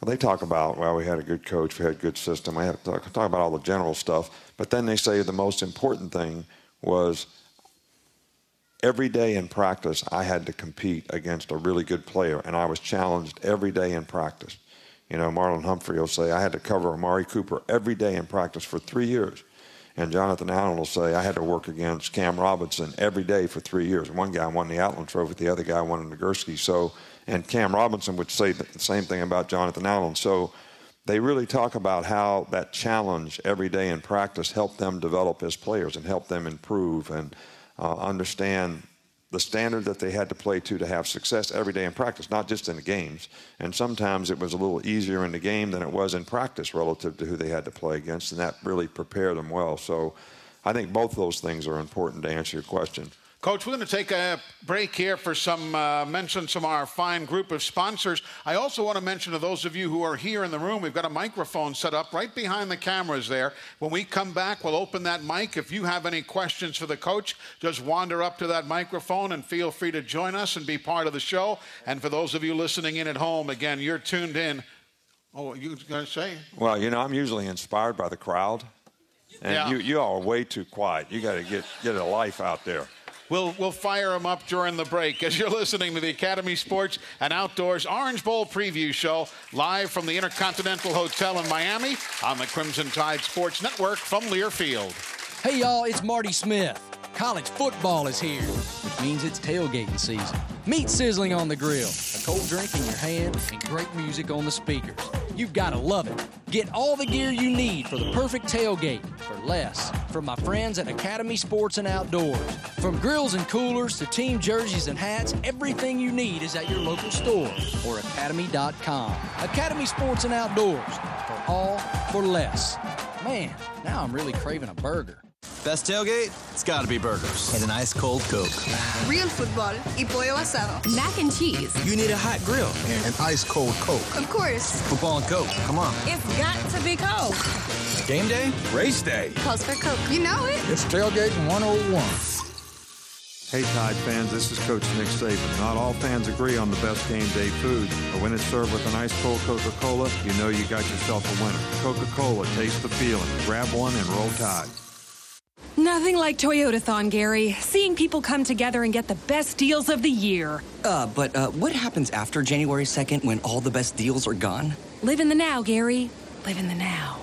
Well, they talk about, well, we had a good coach, we had a good system, we had to talk, talk about all the general stuff, but then they say the most important thing was every day in practice, I had to compete against a really good player, and I was challenged every day in practice. You know, Marlon Humphrey will say, I had to cover Amari Cooper every day in practice for three years. And Jonathan Allen will say, I had to work against Cam Robinson every day for three years. One guy won the Outland Trophy, the other guy won the Nagurski. So, and Cam Robinson would say the same thing about Jonathan Allen. So they really talk about how that challenge every day in practice helped them develop as players and help them improve and uh, understand the standard that they had to play to to have success every day in practice, not just in the games. And sometimes it was a little easier in the game than it was in practice relative to who they had to play against, and that really prepared them well. So I think both those things are important to answer your question. Coach, we're going to take a break here for some uh, mention some of our fine group of sponsors. I also want to mention to those of you who are here in the room, we've got a microphone set up right behind the cameras there. When we come back, we'll open that mic. If you have any questions for the coach, just wander up to that microphone and feel free to join us and be part of the show. And for those of you listening in at home, again, you're tuned in. Oh, you going to say? Well, you know, I'm usually inspired by the crowd. And Yeah. you, you all are way too quiet. You got to get, get a life out there. We'll, we'll fire them up during the break as you're listening to the Academy Sports and Outdoors Orange Bowl preview show live from the Intercontinental Hotel in Miami on the Crimson Tide Sports Network from Learfield. Hey y'all, it's Marty Smith. College football is here, which means it's tailgating season. Meat sizzling on the grill, a cold drink in your hand, and great music on the speakers. You've got to love it. Get all the gear you need for the perfect tailgate for less from my friends at Academy Sports and Outdoors. From grills and coolers to team jerseys and hats, everything you need is at your local store or academy.com. Academy Sports and Outdoors for all for less. Man, now I'm really craving a burger. Best tailgate? It's got to be burgers and an ice cold Coke. Real football y pollo asado. Mac and cheese. You need a hot grill and an ice cold Coke. Of course. Football and Coke. Come on. It's got to be Coke. Game day? Race day. Calls for Coke. You know it. It's tailgate 101. Hey Tide fans, this is Coach Nick Saban. Not all fans agree on the best game day food, but when it's served with an ice cold Coca-Cola, you know you got yourself a winner. Coca-Cola, taste the feeling. Grab one and roll Tide. Nothing like Toyotathon, Gary. Seeing people come together and get the best deals of the year. Uh, but uh, what happens after January 2nd when all the best deals are gone? Live in the now, Gary. Live in the now.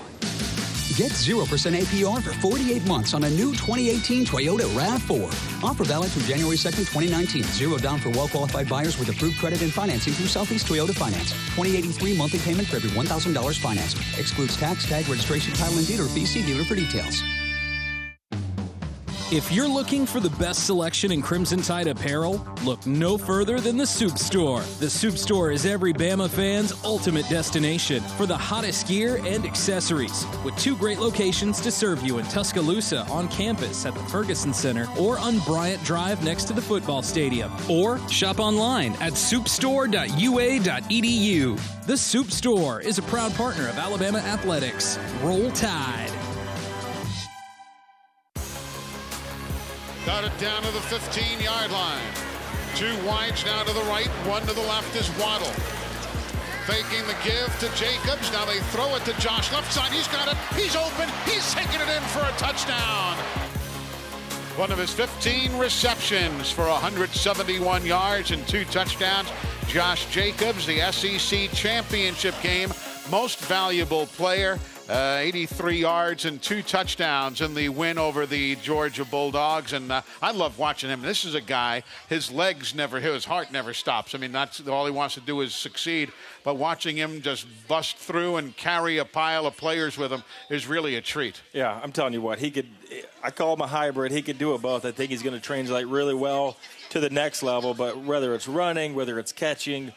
Get 0% APR for 48 months on a new 2018 Toyota RAV4. Offer valid through January 2nd, 2019. Zero down for well-qualified buyers with approved credit and financing through Southeast Toyota Finance. 2083 monthly payment for every $1,000 financed. Excludes tax, tag, registration, title, and dealer fee. See dealer for details. If you're looking for the best selection in Crimson Tide apparel, look no further than the Supe Store. The Supe Store is every Bama fan's ultimate destination for the hottest gear and accessories, with two great locations to serve you in Tuscaloosa on campus at the Ferguson Center or on Bryant Drive next to the football stadium. Or shop online at supestore.ua.edu. The Supe Store is a proud partner of Alabama Athletics. Roll Tide. Down to the 15 yard line. Two wides now to the right, one to the left is Waddle. Faking the give to Jacobs. Now they throw it to Josh left side. He's got it. He's open. He's taking it in for a touchdown. One of his 15 receptions for 171 yards and two touchdowns. Josh Jacobs, the SEC championship game most valuable player. Uh, 83 yards and two touchdowns in the win over the Georgia Bulldogs. And uh, I love watching him. This is a guy, his legs never, his heart never stops. I mean, that's all he wants to do is succeed. But watching him just bust through and carry a pile of players with him is really a treat. Yeah, I'm telling you what, he could. I call him a hybrid. He could do it both. I think he's going to translate really well to the next level. But whether it's running, whether it's catching,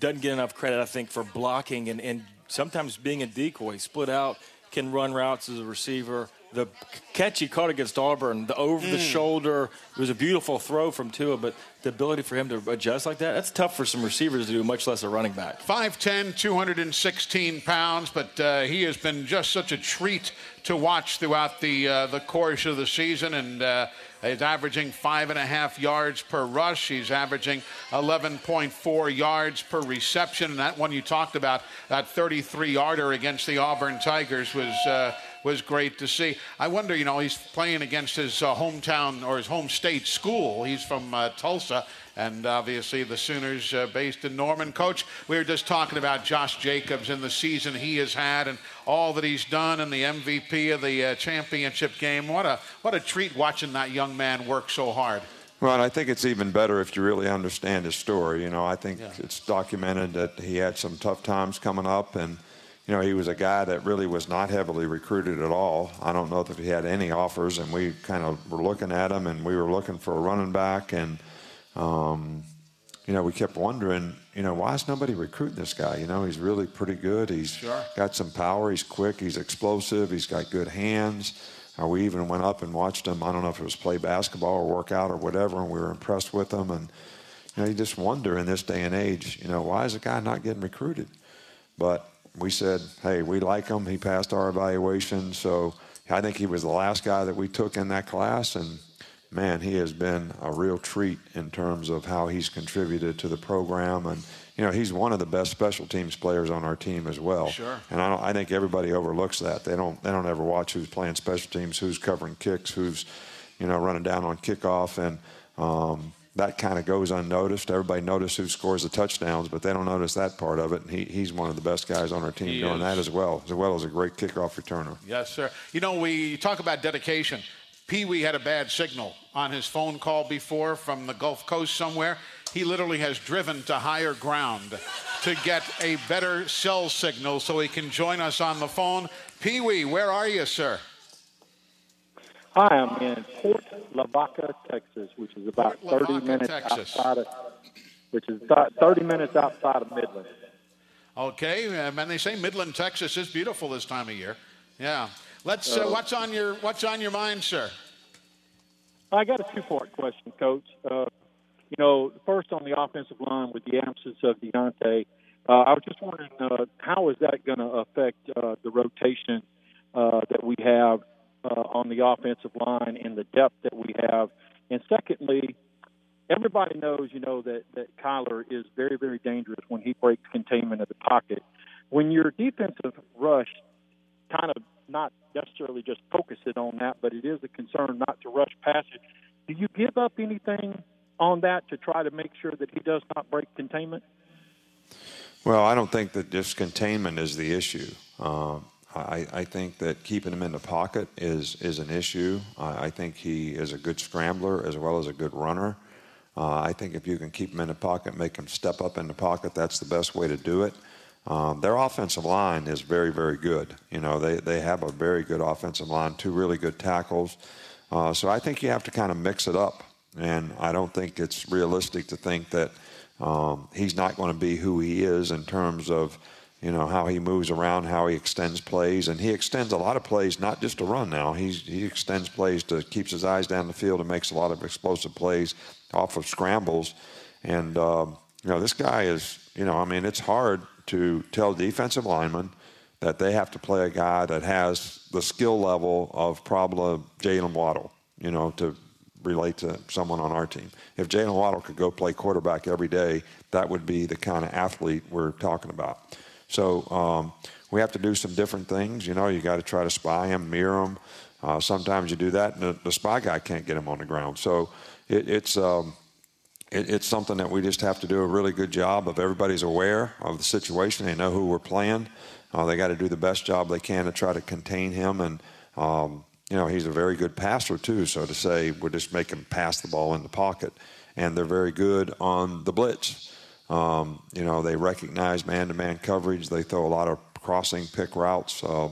doesn't get enough credit, I think, for blocking and, and sometimes being a decoy, split out, can run routes as a receiver. The catch he caught against Auburn, the over the Mm. shoulder, it was a beautiful throw from Tua, but the ability for him to adjust like that, that's tough for some receivers to do, much less a running back. 5'10, 216 pounds, but uh, he has been just such a treat to watch throughout the uh, the course of the season, and uh, he's averaging five and a half yards per rush. He's averaging 11.4 yards per reception, and that one you talked about, that 33 yarder against the Auburn Tigers, was uh, was great to see. I wonder, you know, he's playing against his uh, hometown or his home state school. He's from uh, Tulsa, and obviously the Sooners uh, based in Norman. Coach, we were just talking about Josh Jacobs and the season he has had and all that he's done and the MVP of the uh, championship game. What a what a treat watching that young man work so hard. Well, and I think it's even better if you really understand his story. You know, I think yeah. it's documented that he had some tough times coming up, and you know, he was a guy that really was not heavily recruited at all. I don't know if he had any offers, and we kind of were looking at him, and we were looking for a running back, and um, you know, we kept wondering, you know, why is nobody recruiting this guy? You know, he's really pretty good. He's sure. got some power. He's quick. He's explosive. He's got good hands. Uh, we even went up and watched him. I don't know if it was play basketball or work out or whatever, and we were impressed with him. And you know, you just wonder in this day and age, you know, why is a guy not getting recruited? But we said, hey, we like him. He passed our evaluation, so I think he was the last guy that we took in that class, and man, he has been a real treat in terms of how he's contributed to the program and you know, he's one of the best special teams players on our team as well. Sure. And I, I think everybody overlooks that. They don't. They don't ever watch who's playing special teams, who's covering kicks, who's, you know, running down on kickoff, and um, that kind of goes unnoticed. Everybody notices who scores the touchdowns, but they don't notice that part of it. And he, he's one of the best guys on our team he doing is. that as well, as well as a great kickoff returner. Yes, sir. You know, we talk about dedication. Pee Wee had a bad signal on his phone call before from the Gulf Coast somewhere. He literally has driven to higher ground to get a better cell signal so he can join us on the phone. Pee Wee, where are you, sir? Hi, I'm in Port Lavaca, Texas, which is about Port 30 Lavaca, minutes Texas. outside of, which is about 30 minutes outside of Midland. Okay, and they say Midland, Texas is beautiful this time of year. Yeah. Let's. Uh, what's on your What's on your mind, sir? I got a two-part question, Coach. Uh, you know, first on the offensive line with the absence of Deonte, uh, I was just wondering uh, how is that going to affect uh, the rotation uh, that we have uh, on the offensive line and the depth that we have. And secondly, everybody knows, you know, that that Kyler is very, very dangerous when he breaks containment of the pocket. When your defensive rush kind of not necessarily just focusing on that, but it is a concern not to rush past it. Do you give up anything on that to try to make sure that he does not break containment? Well, I don't think that just containment is the issue. Um, I, I think that keeping him in the pocket is is an issue. I, I think he is a good scrambler as well as a good runner. Uh, I think if you can keep him in the pocket, make him step up in the pocket, that's the best way to do it. Um, their offensive line is very, very good. You know, they, they have a very good offensive line, two really good tackles. Uh, so I think you have to kind of mix it up. And I don't think it's realistic to think that um, he's not going to be who he is in terms of, you know, how he moves around, how he extends plays. And he extends a lot of plays, not just to run now. He's, he extends plays to keeps his eyes down the field and makes a lot of explosive plays off of scrambles. And, um, you know, this guy is, you know, I mean, it's hard to tell defensive linemen that they have to play a guy that has the skill level of probably Jaylen Waddle, you know, to relate to someone on our team. If Jaylen Waddle could go play quarterback every day, that would be the kind of athlete we're talking about. So um, we have to do some different things. You know, you got to try to spy him, mirror him. Uh, sometimes you do that, and the, the, spy guy can't get him on the ground. So it, it's um, it, it's something that we just have to do a really good job of. Everybody's aware of the situation. They know who we're playing. Uh, they got to do the best job they can to try to contain him. And um, you know, he's a very good passer too. So to say we're just making him pass the ball in the pocket, and they're very good on the blitz. Um, you know, they recognize man-to-man coverage. They throw a lot of crossing pick routes. Uh,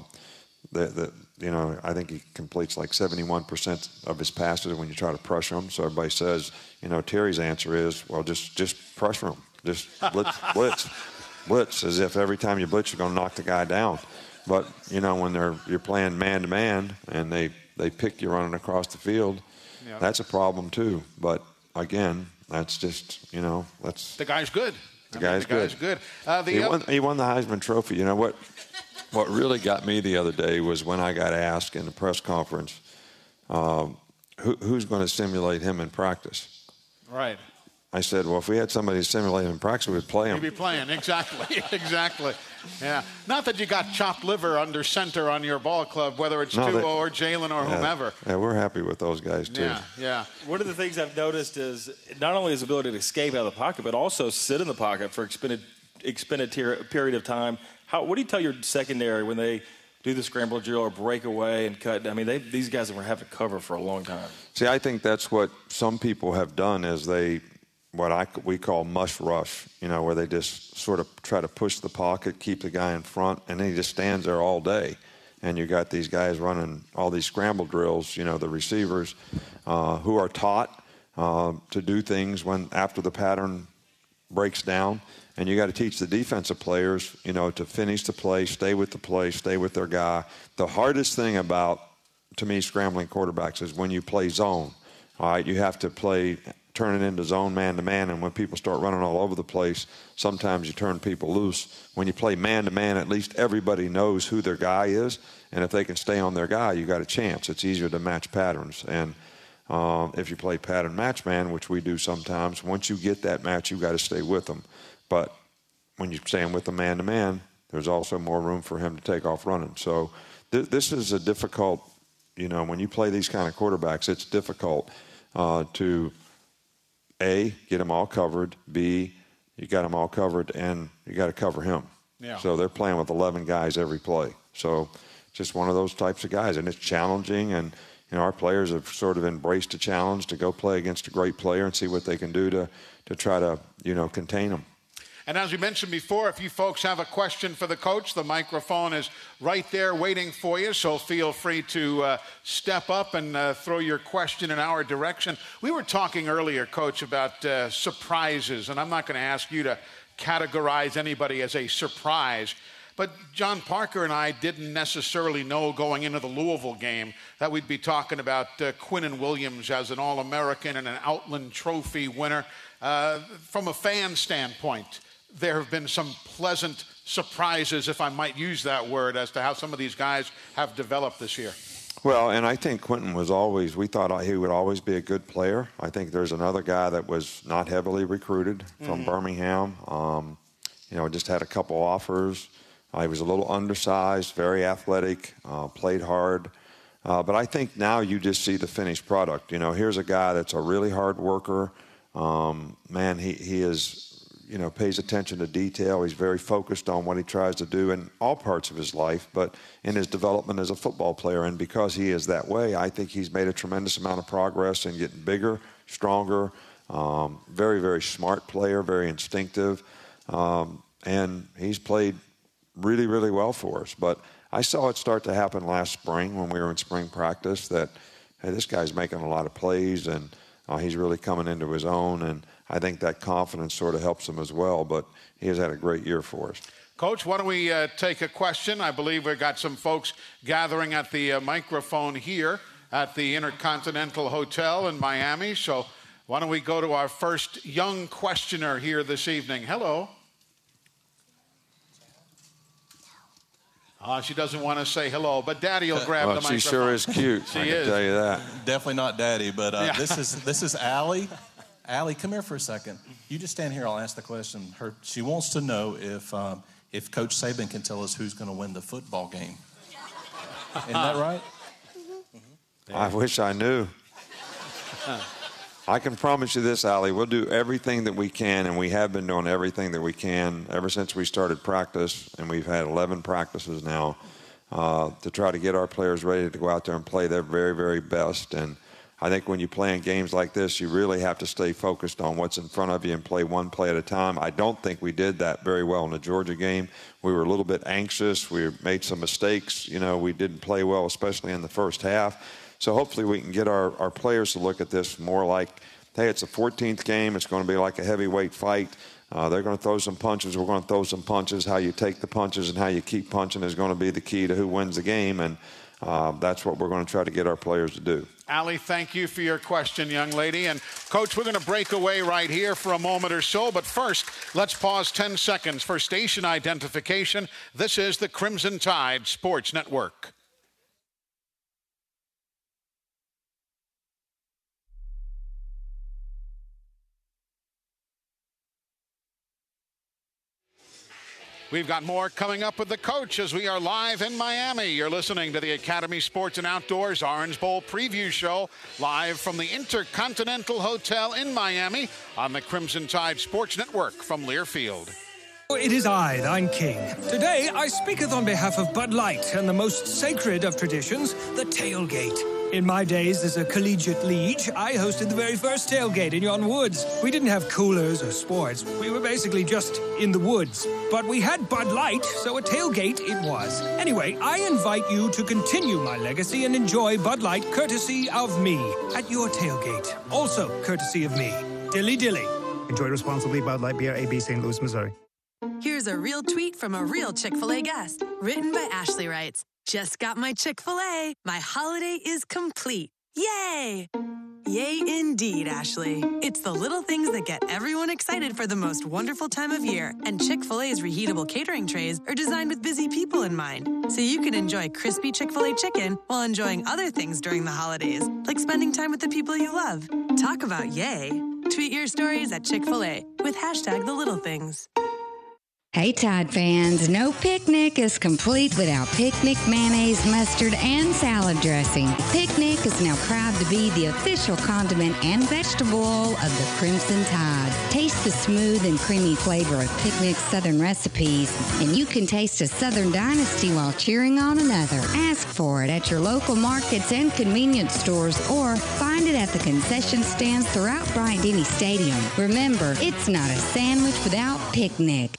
you know, I think he completes like 71% of his passes when you try to pressure him. So everybody says, you know, Terry's answer is, well, just just pressure him, just blitz, blitz, blitz, as if every time you blitz, you're going to knock the guy down. But you know, when they're you're playing man to man and they they pick you running across the field, Yeah. that's a problem too. But again, that's just you know, that's The guy's good. the I mean, guy's the guy's good. good. Uh, the he, won, he won the Heisman Trophy. You know what? What really got me the other day was when I got asked in the press conference, um, who, who's going to simulate him in practice? Right. I said, well, if we had somebody simulating practice, we'd play him. You'd be playing exactly, exactly. Yeah, not that you got chopped liver under center on your ball club, whether it's No, Tua or Jalen or Yeah. whomever. Yeah, we're happy with those guys too. Yeah, yeah. One of the things I've noticed is not only his ability to escape out of the pocket, but also sit in the pocket for extended, extended ter- period of time. How, what do you tell your secondary when they do the scramble drill or break away and cut? I mean, they, these guys have had to cover for a long time. See, I think that's what some people have done is they, what I we call mush rush, you know, where they just sort of try to push the pocket, keep the guy in front, and then he just stands there all day. And you got these guys running all these scramble drills, you know, the receivers uh, who are taught uh, to do things when after the pattern breaks down. And you got to teach the defensive players, you know, to finish the play, stay with the play, stay with their guy. The hardest thing about, to me, scrambling quarterbacks is when you play zone. All right, you have to play, turn it into zone man to man. And when people start running all over the place, sometimes you turn people loose. When you play man to man, at least everybody knows who their guy is. And if they can stay on their guy, you got a chance. It's easier to match patterns. And um, if you play pattern match man, which we do sometimes, once you get that match, you got to stay with them. But when you're staying with a man to man, there's also more room for him to take off running. So th- this is a difficult, you know, when you play these kind of quarterbacks, it's difficult uh, to a get them all covered. B you got them all covered, and you got to cover him. Yeah. So they're playing with 11 guys every play. So just one of those types of guys, and it's challenging. And you know, our players have sort of embraced the challenge to go play against a great player and see what they can do to to try to you know contain them. And as we mentioned before, if you folks have a question for the coach, the microphone is right there waiting for you. So feel free to uh, step up and uh, throw your question in our direction. We were talking earlier, coach, about uh, surprises, and I'm not going to ask you to categorize anybody as a surprise. But John Parker and I didn't necessarily know going into the Louisville game that we'd be talking about uh, and Williams as an All American and an Outland Trophy winner. Uh, from a fan standpoint, there have been some pleasant surprises, if I might use that word, as to how some of these guys have developed this year. Well, and I think Quinnen was always, we thought he would always be a good player. I think there's another guy that was not heavily recruited from Mhm. Birmingham. Um, you know, just had a couple offers. Uh, he was a little undersized, very athletic, uh, played hard. Uh, but I think now you just see the finished product. You know, here's a guy that's a really hard worker. Um, man, he, he is, you know, pays attention to detail. He's very focused on what he tries to do in all parts of his life, but in his development as a football player. And because he is that way, I think he's made a tremendous amount of progress in getting bigger, stronger, um, very, very smart player, very instinctive. Um, and he's played really, really well for us. But I saw it start to happen last spring when we were in spring practice that, hey, this guy's making a lot of plays and uh, he's really coming into his own. And I think that confidence sort of helps him as well. But he has had a great year for us. Coach, why don't we uh, take a question? I believe we've got some folks gathering at the uh, microphone here at the Intercontinental Hotel in Miami. So why don't we go to our first young questioner here this evening? Hello. Uh, she doesn't want to say hello, but Daddy will grab Oh, the she microphone. She sure is cute. She I can is. tell you that. Definitely not daddy, but uh, Yeah. this is this is Allie. Allie, come here for a second. You just stand here. I'll ask the question. Her, she wants to know if um, if Coach Saban can tell us who's going to win the football game. Isn't that right? I wish I knew. I can promise you this, Allie. We'll do everything that we can, and we have been doing everything that we can ever since we started practice, and we've had 11 practices now uh, to try to get our players ready to go out there and play their very, very best. And I think when you play in games like this, you really have to stay focused on what's in front of you and play one play at a time. I don't think we did that very well in the Georgia game. We were a little bit anxious. We made some mistakes. You know, we didn't play well, especially in the first half. So hopefully we can get our, our players to look at this more like, hey, it's a 14th game. It's going to be like a heavyweight fight. Uh, they're going to throw some punches. We're going to throw some punches. How you take the punches and how you keep punching is going to be the key to who wins the game. And uh, that's what we're going to try to get our players to do. Allie, thank you for your question, young lady. And, Coach, we're going to break away right here for a moment or so. But first, let's pause 10 seconds for station identification. This is the Crimson Tide Sports Network. We've got more coming up with the coach as we are live in Miami. You're listening to the Academy Sports and Outdoors Orange Bowl preview show live from the Intercontinental Hotel in Miami on the Crimson Tide Sports Network from Learfield. It is I, thine king. Today I speaketh on behalf of Bud Light and the most sacred of traditions, the tailgate. In my days as a collegiate liege, I hosted the very first tailgate in yon woods. We didn't have coolers or sports. We were basically just in the woods. But we had Bud Light, so a tailgate it was. Anyway, I invite you to continue my legacy and enjoy Bud Light courtesy of me at your tailgate. Also courtesy of me. Dilly dilly. Enjoy responsibly, Bud Light Beer, AB St. Louis, Missouri. Here's a real tweet from a real Chick fil A guest, written by Ashley Writes. Just got my Chick fil A. My holiday is complete. Yay! Yay, indeed, Ashley. It's the little things that get everyone excited for the most wonderful time of year. And Chick fil A's reheatable catering trays are designed with busy people in mind. So you can enjoy crispy Chick fil A chicken while enjoying other things during the holidays, like spending time with the people you love. Talk about yay. Tweet your stories at Chick fil A with hashtag the little things. Hey Tide fans, no picnic is complete without picnic mayonnaise, mustard, and salad dressing. Picnic is now proud to be the official condiment and vegetable of the Crimson Tide. Taste the smooth and creamy flavor of Picnic's Southern recipes, and you can taste a Southern dynasty while cheering on another. Ask for it at your local markets and convenience stores, or find it at the concession stands throughout Bryant Denny Stadium. Remember, it's not a sandwich without picnic.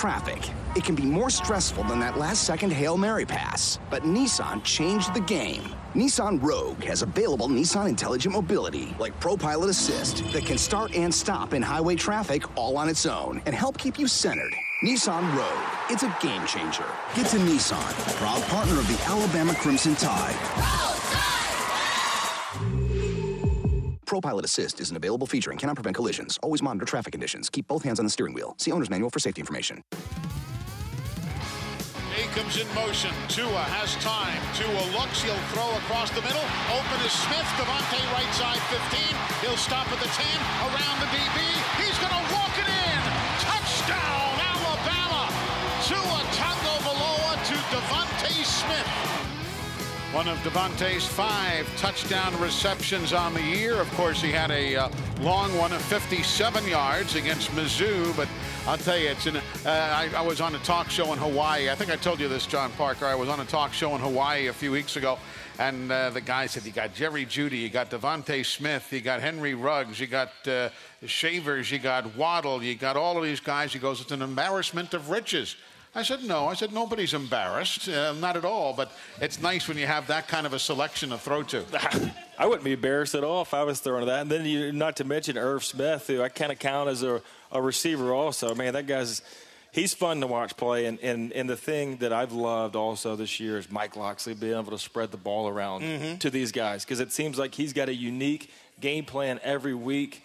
Traffic. It can be more stressful than that last second Hail Mary pass. But Nissan changed the game. Nissan Rogue has available Nissan Intelligent Mobility, like ProPilot Assist, that can start and stop in highway traffic all on its own and help keep you centered. Nissan Rogue. It's a game changer. Get to Nissan, proud partner of the Alabama Crimson Tide. ProPilot Assist is an available feature and cannot prevent collisions. Always monitor traffic conditions. Keep both hands on the steering wheel. See owner's manual for safety information. A comes in motion. Tua has time. Tua looks. He'll throw across the middle. Open is Smith. DeVonta right side 15. He'll stop at the 10. Around the DB. He's going to walk it in. Touchdown, Alabama. Tua Tagovailoa to DeVonta Smith. One of DeVonta's five touchdown receptions on the year. Of course, he had a uh, long one of 57 yards against Mizzou, but I'll tell you, it's in. Uh, I, I, was on a talk show in Hawaii. I think I told you this, John Parker. I was on a talk show in Hawaii a few weeks ago, and uh, the guy said, "You got Jerry Jeudy, you got DeVonta Smith, you got Henry Ruggs, you got uh, Shavers, you got Waddle, you got all of these guys." He goes, "It's an embarrassment of riches." I said, no. I said, nobody's embarrassed. Uh, not at all. But it's nice when you have that kind of a selection to throw to. I wouldn't be embarrassed at all if I was throwing that. And then you, not to mention Irv Smith, who I kind of count as a, a receiver also. Man, that guy's he's fun to watch play. And, and, and the thing that I've loved also this year is Mike Locksley being able to spread the ball around mm-hmm. to these guys because it seems like he's got a unique game plan every week.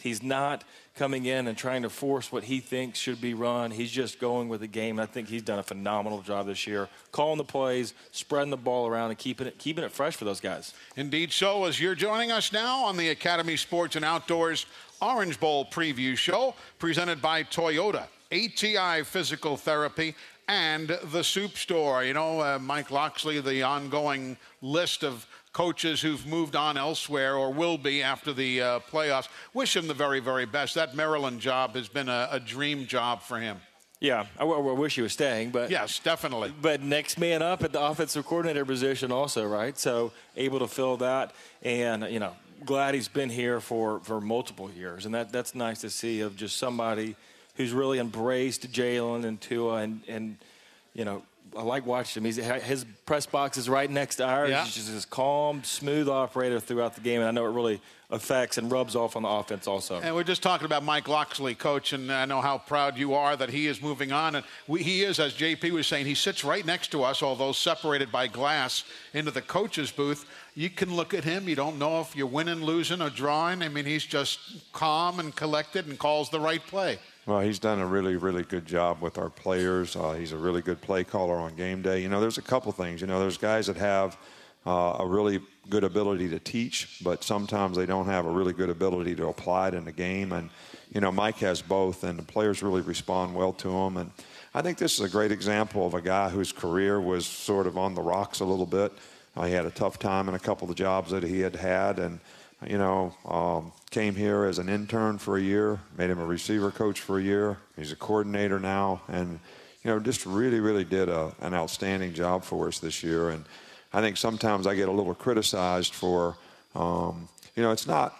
He's not – coming in and trying to force what he thinks should be run. He's just going with the game. I think he's done a phenomenal job this year, calling the plays, spreading the ball around, and keeping it keeping it fresh for those guys. Indeed, so as you're joining us now on the Academy Sports and Outdoors Orange Bowl preview show, presented by Toyota, ATI Physical Therapy, and the Supe Store. You know, uh, Mike Locksley, the ongoing list of coaches who've moved on elsewhere or will be after the uh, playoffs. Wish him the very, very best. That Maryland job has been a, a dream job for him. Yeah, I, w- I wish he was staying, but yes, definitely. But next man up at the offensive coordinator position, also, right? So able to fill that, and you know, glad he's been here for for multiple years, and that that's nice to see of just somebody who's really embraced Jalen and Tua, and and you know, I like watching him. He's, his press box is right next to ours. Yeah. He's just this calm, smooth operator throughout the game, and I know it really affects and rubs off on the offense also. And we're just talking about Mike Locksley, coach, and I know how proud you are that he is moving on. And we, he is, as JP was saying, he sits right next to us, although separated by glass, into the coach's booth. You can look at him. You don't know if you're winning, losing, or drawing. I mean, he's just calm and collected and calls the right play. Well, he's done a really, really good job with our players. Uh, he's a really good play caller on game day. You know, there's a couple things. You know, there's guys that have uh, a really good ability to teach, but sometimes they don't have a really good ability to apply it in the game. And, you know, Mike has both, and the players really respond well to him. And I think this is a great example of a guy whose career was sort of on the rocks a little bit. Uh, he had a tough time in a couple of the jobs that he had had, and you know, um, came here as an intern for a year, made him a receiver coach for a year. He's a coordinator now, and you know, just really, really did a, an outstanding job for us this year. And I think sometimes I get a little criticized for, um, you know, it's not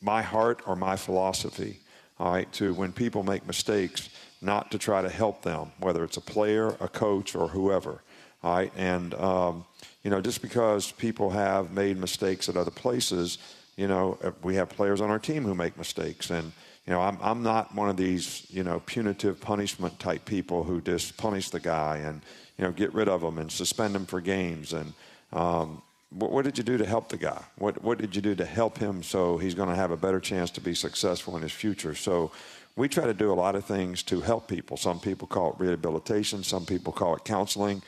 my heart or my philosophy, all right, to when people make mistakes, not to try to help them, whether it's a player, a coach, or whoever, all right. And um, you know, just because people have made mistakes at other places, you know, uh, we have players on our team who make mistakes. And, you know, I'm, I'm not one of these, you know, punitive punishment type people who just punish the guy and, you know, get rid of him and suspend him for games. And um, what, what, did you do to help the guy? What, what did you do to help him so he's going to have a better chance to be successful in his future? So we try to do a lot of things to help people. Some people call it rehabilitation, some people call it counseling.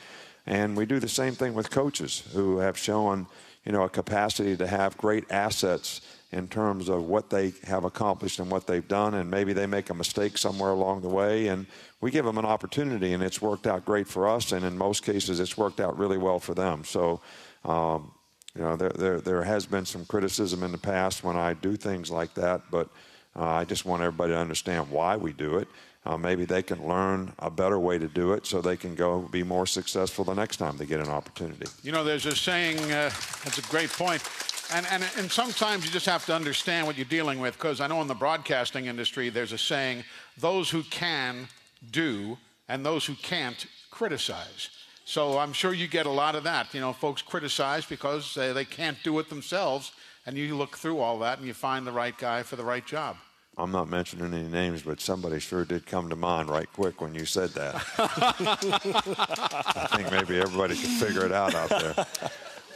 And we do the same thing with coaches who have shown, you know, a capacity to have great assets in terms of what they have accomplished and what they've done. And maybe they make a mistake somewhere along the way. And we give them an opportunity, and it's worked out great for us. And in most cases, it's worked out really well for them. So, um, you know, there, there, there has been some criticism in the past when I do things like that, but uh, I just want everybody to understand why we do it. Uh, maybe they can learn a better way to do it so they can go be more successful the next time they get an opportunity. You know, there's a saying, uh, that's a great point. And, and, and sometimes you just have to understand what you're dealing with because I know in the broadcasting industry there's a saying those who can do and those who can't criticize. So I'm sure you get a lot of that. You know, folks criticize because uh, they can't do it themselves, and you look through all that and you find the right guy for the right job. I'm not mentioning any names, but somebody sure did come to mind right quick when you said that. I think maybe everybody can figure it out out there.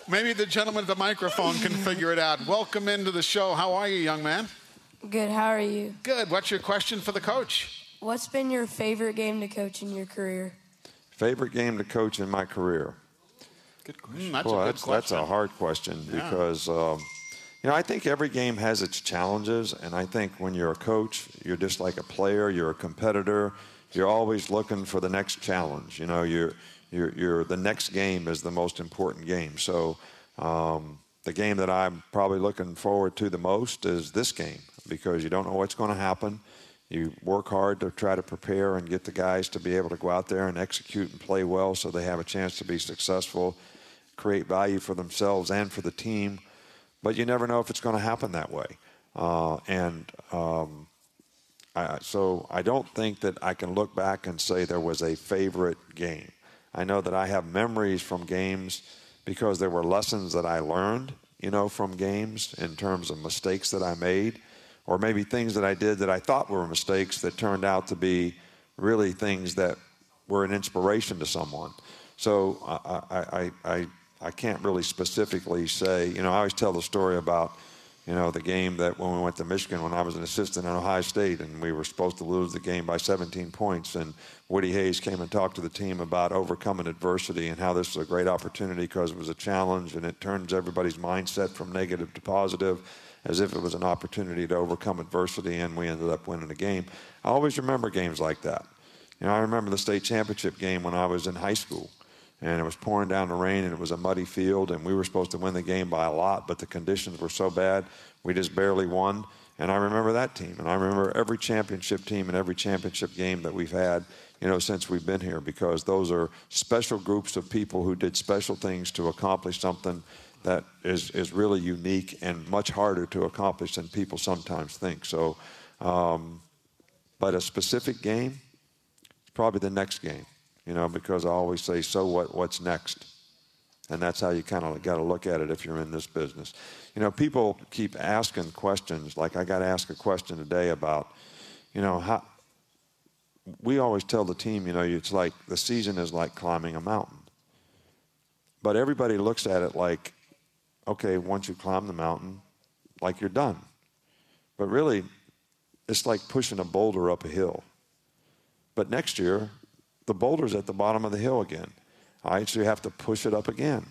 Maybe the gentleman at the microphone can figure it out. Welcome into the show. How are you, young man? Good. How are you? Good. What's your question for the coach? What's been your favorite game to coach in your career? Favorite game to coach in my career? Good question. Mm, that's, well, a that's, question. that's a hard question Yeah. because, um, you know, I think every game has its challenges. And I think when you're a coach, you're just like a player, you're a competitor. You're always looking for the next challenge. You know, you're, you're, you're, the next game is the most important game. So um, the game that I'm probably looking forward to the most is this game because you don't know what's going to happen. You work hard to try to prepare and get the guys to be able to go out there and execute and play well so they have a chance to be successful, create value for themselves and for the team. But you never know if it's going to happen that way. Uh, and um, I, so I don't think that I can look back and say there was a favorite game. I know that I have memories from games because there were lessons that I learned, you know, from games in terms of mistakes that I made, or maybe things that I did that I thought were mistakes that turned out to be really things that were an inspiration to someone. So I, I, I, I, I can't really specifically say, you know, I always tell the story about, you know, the game that when we went to Michigan when I was an assistant at Ohio State and we were supposed to lose the game by 17 points and Woody Hayes came and talked to the team about overcoming adversity and how this was a great opportunity because it was a challenge and it turns everybody's mindset from negative to positive as if it was an opportunity to overcome adversity and we ended up winning the game. I always remember games like that. You know, I remember the state championship game when I was in high school and it was pouring down the rain and it was a muddy field and we were supposed to win the game by a lot but the conditions were so bad we just barely won. And i remember that team and i remember every championship team and every championship game that we've had you know since we've been here because those are special groups of people who did special things to accomplish something that is, is really unique and much harder to accomplish than people sometimes think. So um, but a specific game probably the next game you know, because I always say, so what, what's next? And that's how you kind of got to look at it if you're in this business. You know, people keep asking questions. Like I got to ask a question today about, you know, how. We always tell the team, you know, it's like the season is like climbing a mountain. But everybody looks at it like, okay, once you climb the mountain, like you're done. But really, it's like pushing a boulder up a hill. But next year, the boulder's at the bottom of the hill again. All right, so you have to push it up again.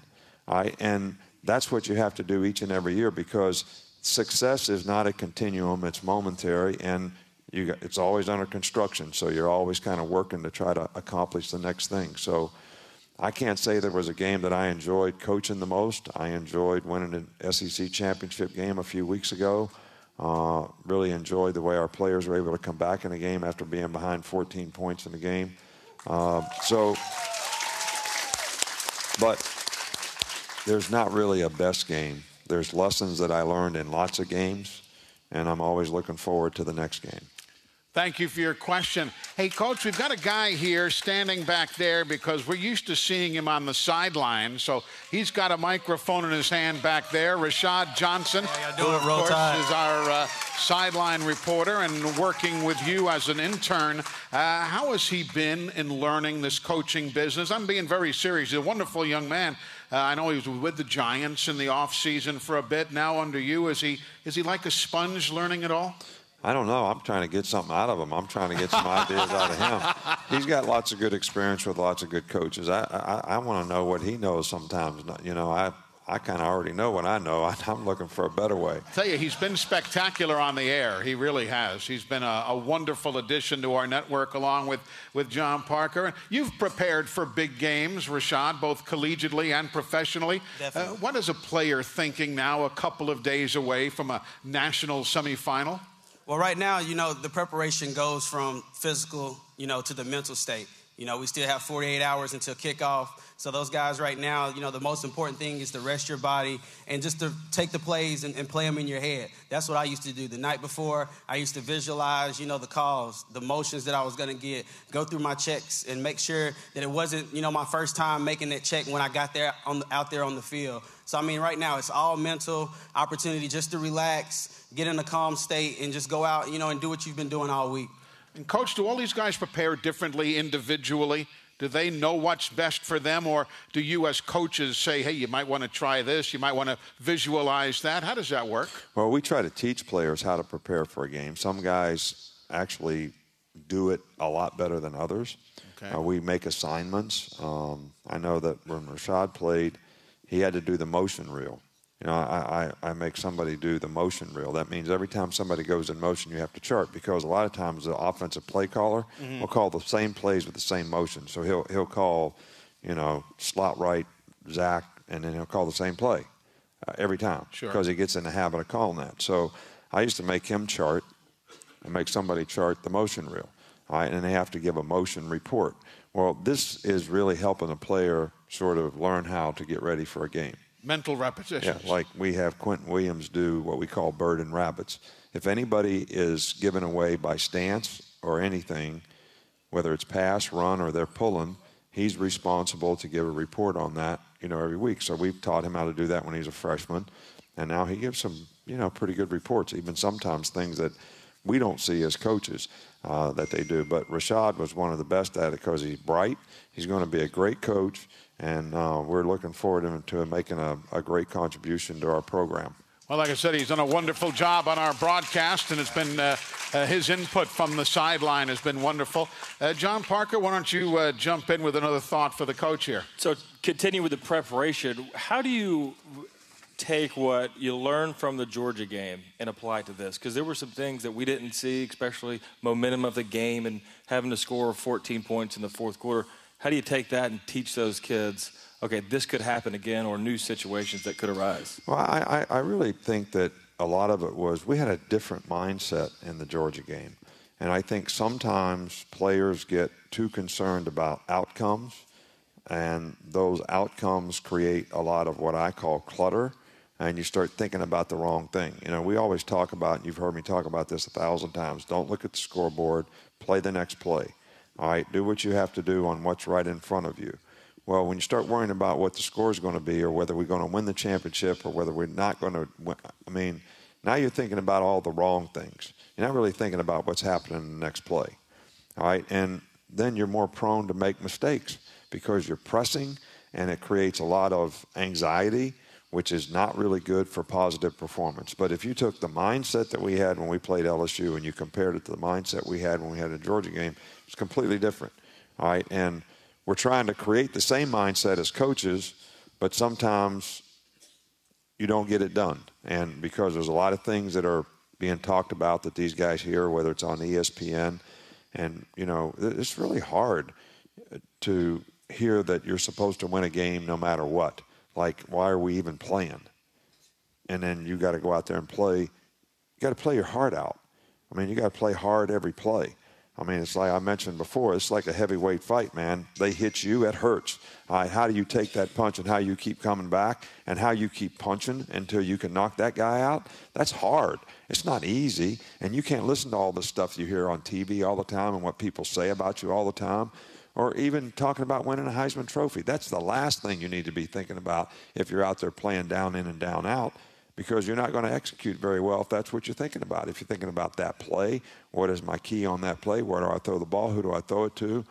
All right, and that's what you have to do each and every year because success is not a continuum; it's momentary, and you it's always under construction. So you're always kind of working to try to accomplish the next thing. So I can't say there was a game that I enjoyed coaching the most. I enjoyed winning an SEC championship game a few weeks ago. Uh, really enjoyed the way our players were able to come back in the game after being behind 14 points in the game. Uh, so, but there's not really a best game. There's lessons that I learned in lots of games, and I'm always looking forward to the next game. Thank you for your question. Hey, Coach, we've got a guy here standing back there because we're used to seeing him on the sideline. So he's got a microphone in his hand back there. Rashad Johnson, who, of course, Tide. is our uh, sideline reporter and working with you as an intern. Uh, how has he been in learning this coaching business? I'm being very serious. He's a wonderful young man. Uh, I know he was with the Giants in the offseason for a bit. Now under you, is he is he like a sponge learning it all? I don't know. I'm trying to get something out of him. I'm trying to get some ideas out of him. He's got lots of good experience with lots of good coaches. I I, I want to know what he knows sometimes. You know, I I kind of already know what I know. I, I'm looking for a better way. tell you, he's been spectacular on the air. He really has. He's been a, a wonderful addition to our network, along with, with John Parker. You've prepared for big games, Rashad, both collegiately and professionally. Uh, what is a player thinking now, a couple of days away from a national semifinal? Well, right now, you know, the preparation goes from physical, you know, to the mental state. You know, we still have 48 hours until kickoff. So those guys right now, you know, the most important thing is to rest your body and just to take the plays and, and play them in your head. That's what I used to do. The night before, I used to visualize, you know, the calls, the motions that I was going to get, go through my checks and make sure that it wasn't, you know, my first time making that check when I got there on the, out there on the field. So, I mean, right now, it's all mental opportunity just to relax, get in a calm state, and just go out, you know, and do what you've been doing all week. And, Coach, do all these guys prepare differently individually? Do they know what's best for them, or do you, as coaches, say, hey, you might want to try this, you might want to visualize that? How does that work? Well, we try to teach players how to prepare for a game. Some guys actually do it a lot better than others. Okay. Uh, we make assignments. Um, I know that when Rashad played, he had to do the motion reel. You know, I, I, I make somebody do the motion reel. That means every time somebody goes in motion, you have to chart because a lot of times the offensive play caller Mhm. will call the same plays with the same motion. So he'll he'll call, you know, slot right Zach, and then he'll call the same play uh, every time Sure. because he gets in the habit of calling that. So I used to make him chart and make somebody chart the motion reel. All right, and they have to give a motion report. Well, this is really helping a player sort of learn how to get ready for a game. Mental Yeah, like we have Quinnen Williams do what we call bird and rabbits. If anybody is given away by stance or anything, whether it's pass, run, or they're pulling, he's responsible to give a report on that, you know, every week. So we've taught him how to do that when he's a freshman, and now he gives some, you know, pretty good reports. Even sometimes things that we don't see as coaches uh, that they do. But Rashad was one of the best at it because he's bright. He's going to be a great coach, and uh, we're looking forward to him to making a, a great contribution to our program. Well, like I said, he's done a wonderful job on our broadcast, and it's been uh, uh, his input from the sideline has been wonderful. Uh, John Parker, why don't you uh, jump in with another thought for the coach here? So, continue with the preparation. How do you take what you learned from the Georgia game and apply it to this? Because there were some things that we didn't see, especially momentum of the game and having to score 14 points in the fourth quarter. How do you take that and teach those kids, okay, this could happen again, or new situations that could arise? Well, I, I I really think that a lot of it was we had a different mindset in the Georgia game. And I think sometimes players get too concerned about outcomes, and those outcomes create a lot of what I call clutter, and you start thinking about the wrong thing. You know, we always talk about, and you've heard me talk about this a thousand times don't look at the scoreboard, play the next play. All right, do what you have to do on what's right in front of you. Well, when you start worrying about what the score is going to be, or whether we're going to win the championship, or whether we're not going to win, I mean, now you're thinking about all the wrong things. You're not really thinking about what's happening in the next play. All right, and then you're more prone to make mistakes because you're pressing, and it creates a lot of anxiety, which is not really good for positive performance. But if you took the mindset that we had when we played LSU and you compared it to the mindset we had when we had a Georgia game, it's completely different. All right, and we're trying to create the same mindset as coaches, but sometimes you don't get it done. And because there's a lot of things that are being talked about that these guys hear, whether it's on ESPN, and you know, it's really hard to hear that you're supposed to win a game no matter what. Like, why are we even playing? And then you got to go out there and play. You got to play your heart out. I mean, you got to play hard every play. I mean, it's like I mentioned before, it's like a heavyweight fight, man. They hit you, it hurts. All right, how do you take that punch and how you keep coming back and how you keep punching until you can knock that guy out? That's hard. It's not easy. And you can't listen to all the stuff you hear on TV all the time and what people say about you all the time or even talking about winning a Heisman Trophy. That's the last thing you need to be thinking about if you're out there playing down in and down out because you're not going to execute very well if that's what you're thinking about. If you're thinking about that play, what is my key on that play? Where do I throw the ball? Who do I throw it to?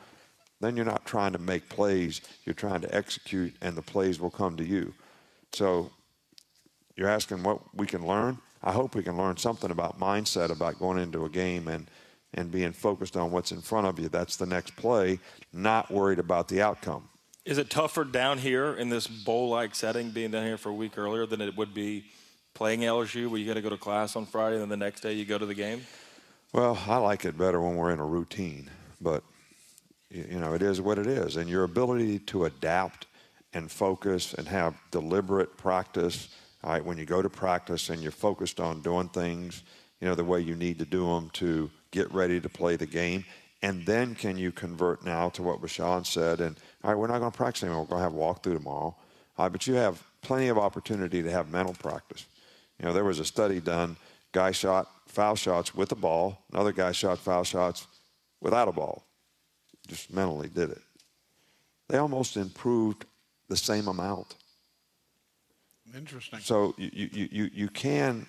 Then you're not trying to make plays. You're trying to execute, and the plays will come to you. So you're asking what we can learn. I hope we can learn something about mindset about going into a game and and being focused on what's in front of you. That's the next play, not worried about the outcome. Is it tougher down here in this bowl-like setting, being down here for a week earlier, than it would be playing LSU, where you got to go to class on Friday, and then the next day you go to the game? Well, I like it better when we're in a routine, but you know it is what it is, and your ability to adapt and focus and have deliberate practice. All right, when you go to practice and you're focused on doing things, you know the way you need to do them to get ready to play the game, and then can you convert now to what Rashad said? And all right, we're not going to practice anymore. We're going to have a walkthrough tomorrow. Right, but you have plenty of opportunity to have mental practice. You know, there was a study done. Guy shot foul shots with a ball. Another guy shot foul shots without a ball. Just mentally did it. They almost improved the same amount. Interesting. So you, you, you, you can,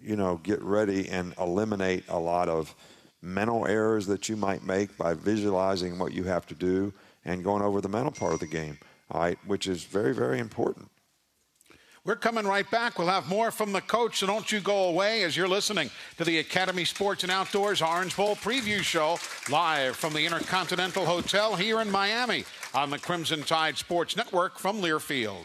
you know, get ready and eliminate a lot of mental errors that you might make by visualizing what you have to do and going over the mental part of the game, all right, which is very, very important. We're coming right back. We'll have more from the coach, so don't you go away as you're listening to the Academy Sports and Outdoors Orange Bowl preview show live from the Intercontinental Hotel here in Miami on the Crimson Tide Sports Network from Learfield.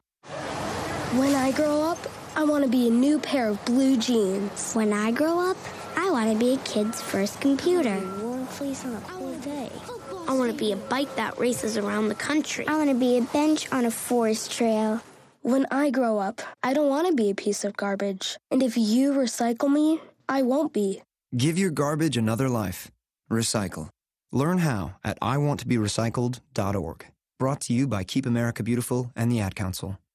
When I grow up, I want to be a new pair of blue jeans. When I grow up, I want to be a kid's first computer. Warm fleece on a cool day. I want to be a bike that races around the country. I want to be a bench on a forest trail. When I grow up, I don't want to be a piece of garbage. And if you recycle me, I won't be. Give your garbage another life. Recycle. Learn how at iwanttoberecycled.org. Brought to you by Keep America Beautiful and the Ad Council.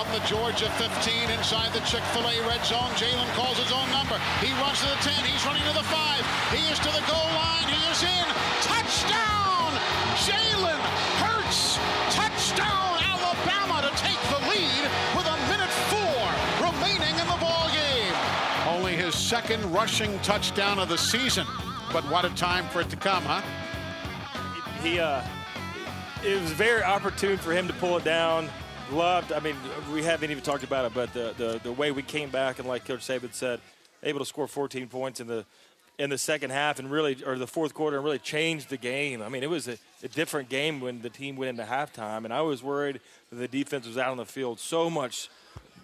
From the Georgia 15 inside the Chick fil A red zone. Jalen calls his own number. He runs to the 10. He's running to the 5. He is to the goal line. He is in. Touchdown! Jalen Hurts! Touchdown, Alabama to take the lead with a minute four remaining in the ball game. Only his second rushing touchdown of the season. But what a time for it to come, huh? he uh, it was very opportune for him to pull it down. Loved. I mean, we haven't even talked about it, but the the, the way we came back and like Coach Saban said, able to score 14 points in the in the second half and really or the fourth quarter and really changed the game. I mean, it was a, a different game when the team went into halftime, and I was worried that the defense was out on the field so much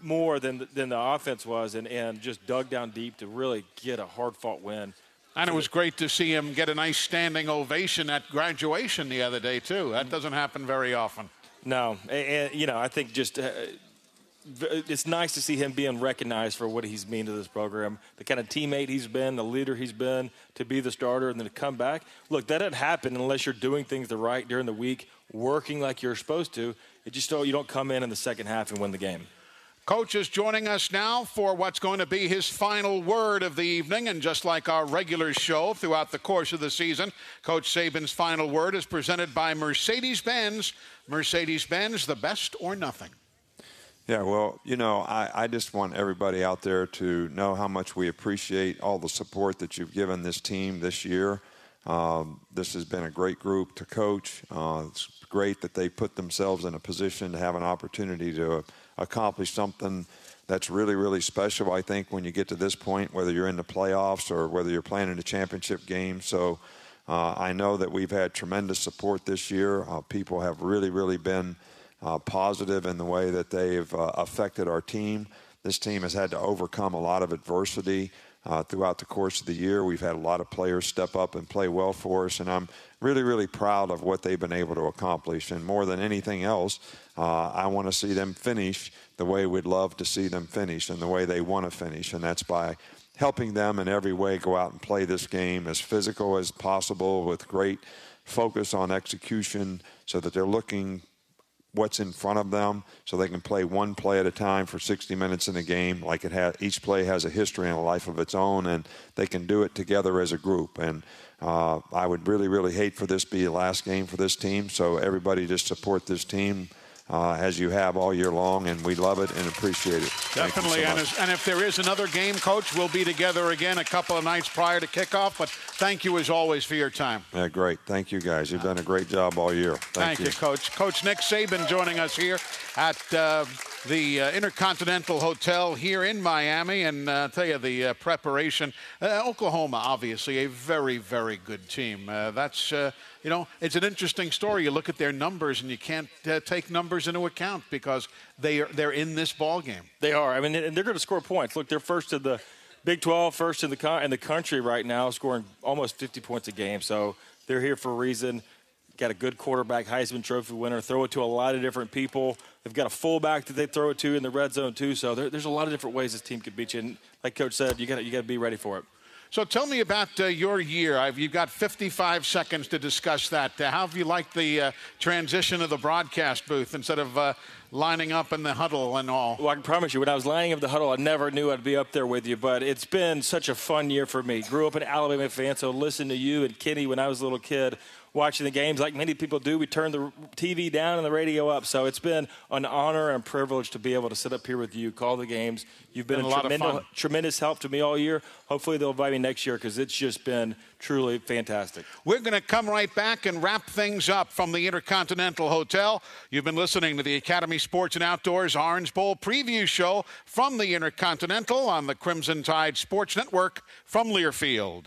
more than than the offense was, and, and just dug down deep to really get a hard fought win. And it was great to see him get a nice standing ovation at graduation the other day too. That doesn't happen very often. No, and, you know I think just. Uh, it's nice to see him being recognized for what he's mean to this program, the kind of teammate he's been, the leader he's been, to be the starter and then to come back. Look, that doesn't happen unless you're doing things the right during the week, working like you're supposed to. It just don't, you don't come in in the second half and win the game. Coach is joining us now for what's going to be his final word of the evening. And just like our regular show throughout the course of the season, Coach Saban's final word is presented by Mercedes Benz. Mercedes Benz, the best or nothing. Yeah, well, you know, I, I just want everybody out there to know how much we appreciate all the support that you've given this team this year. Um, this has been a great group to coach. Uh, it's great that they put themselves in a position to have an opportunity to accomplish something that's really, really special, I think, when you get to this point, whether you're in the playoffs or whether you're playing in a championship game. So uh, I know that we've had tremendous support this year. Uh, people have really, really been uh, positive in the way that they've uh, affected our team. This team has had to overcome a lot of adversity uh, throughout the course of the year. We've had a lot of players step up and play well for us, and I'm really, really proud of what they've been able to accomplish. And more than anything else, uh, I want to see them finish the way we'd love to see them finish and the way they want to finish, and that's by helping them in every way go out and play this game as physical as possible with great focus on execution so that they're looking what's in front of them so they can play one play at a time for 60 minutes in a game like it has each play has a history and a life of its own and they can do it together as a group. And uh, I would really really hate for this to be the last game for this team. So everybody just support this team uh, as you have all year long, and we love it and appreciate it. Definitely, so and, as, and, if there is another game, Coach, we'll be together again a couple of nights prior to kickoff. But thank you as always for your time. Yeah, great. Thank you, guys. You've done a great job all year. Thank, thank you. you. Coach. Coach Nick Saban joining us here at uh, the uh, Intercontinental Hotel here in Miami, and uh, tell you the uh, preparation. Uh, Oklahoma, obviously, a very, very good team. Uh, that's you know, it's an interesting story. You look at their numbers, and you can't uh, take numbers into account because they are they're in this ball game. They are. I mean, and they're going to score points. Look, they're first in the Big 12, first in the con- in the country right now, scoring almost 50 points a game. So they're here for a reason. Got a good quarterback, Heisman Trophy winner. Throw it to a lot of different people. They've got a fullback that they throw it to in the red zone too. So there, there's a lot of different ways this team could beat you. And like Coach said, you got you got to be ready for it. So tell me about uh, your year. I've, you've got 55 seconds to discuss that. Uh, how have you liked the uh, transition of the broadcast booth instead of uh, lining up in the huddle and all? Well, I can promise you, when I was lining up the huddle, I never knew I'd be up there with you. But it's been such a fun year for me. Grew up an Alabama fan, so listened to you and Kenny when I was a little kid watching the games like many people do. We turn the TV down and the radio up. So it's been an honor and privilege to be able to sit up here with you, call the games. You've been, been a, a tremendous, tremendous help to me all year. Hopefully they'll invite me next year because it's just been truly fantastic. We're going to come right back and wrap things up from the Intercontinental Hotel. You've been listening to the Academy Sports and Outdoors Orange Bowl preview show from the Intercontinental on the Crimson Tide Sports Network from Learfield.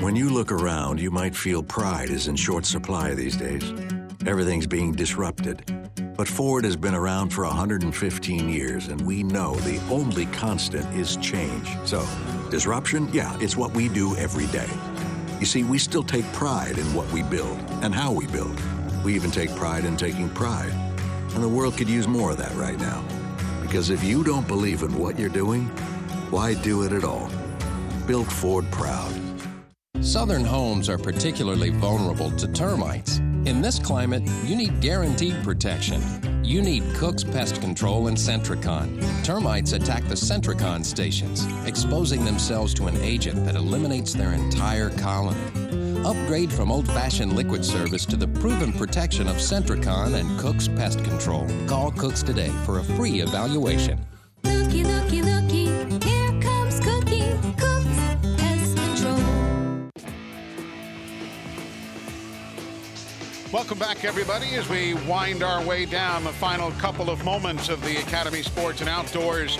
When you look around, you might feel pride is in short supply these days. Everything's being disrupted. But Ford has been around for 115 years, and we know the only constant is change. So, disruption, yeah, it's what we do every day. You see, we still take pride in what we build and how we build. We even take pride in taking pride. And the world could use more of that right now. Because if you don't believe in what you're doing, why do it at all? Build Ford proud. Southern homes are particularly vulnerable to termites. In this climate, you need guaranteed protection. You need Cook's Pest Control and Sentricon. Termites attack the Sentricon stations, exposing themselves to an agent that eliminates their entire colony. Upgrade from old fashioned liquid service to the proven protection of Sentricon and Cook's Pest Control. Call Cooks today for a free evaluation. Looky, looky, looky, Welcome back, everybody, as we wind our way down the final couple of moments of the Academy Sports and Outdoors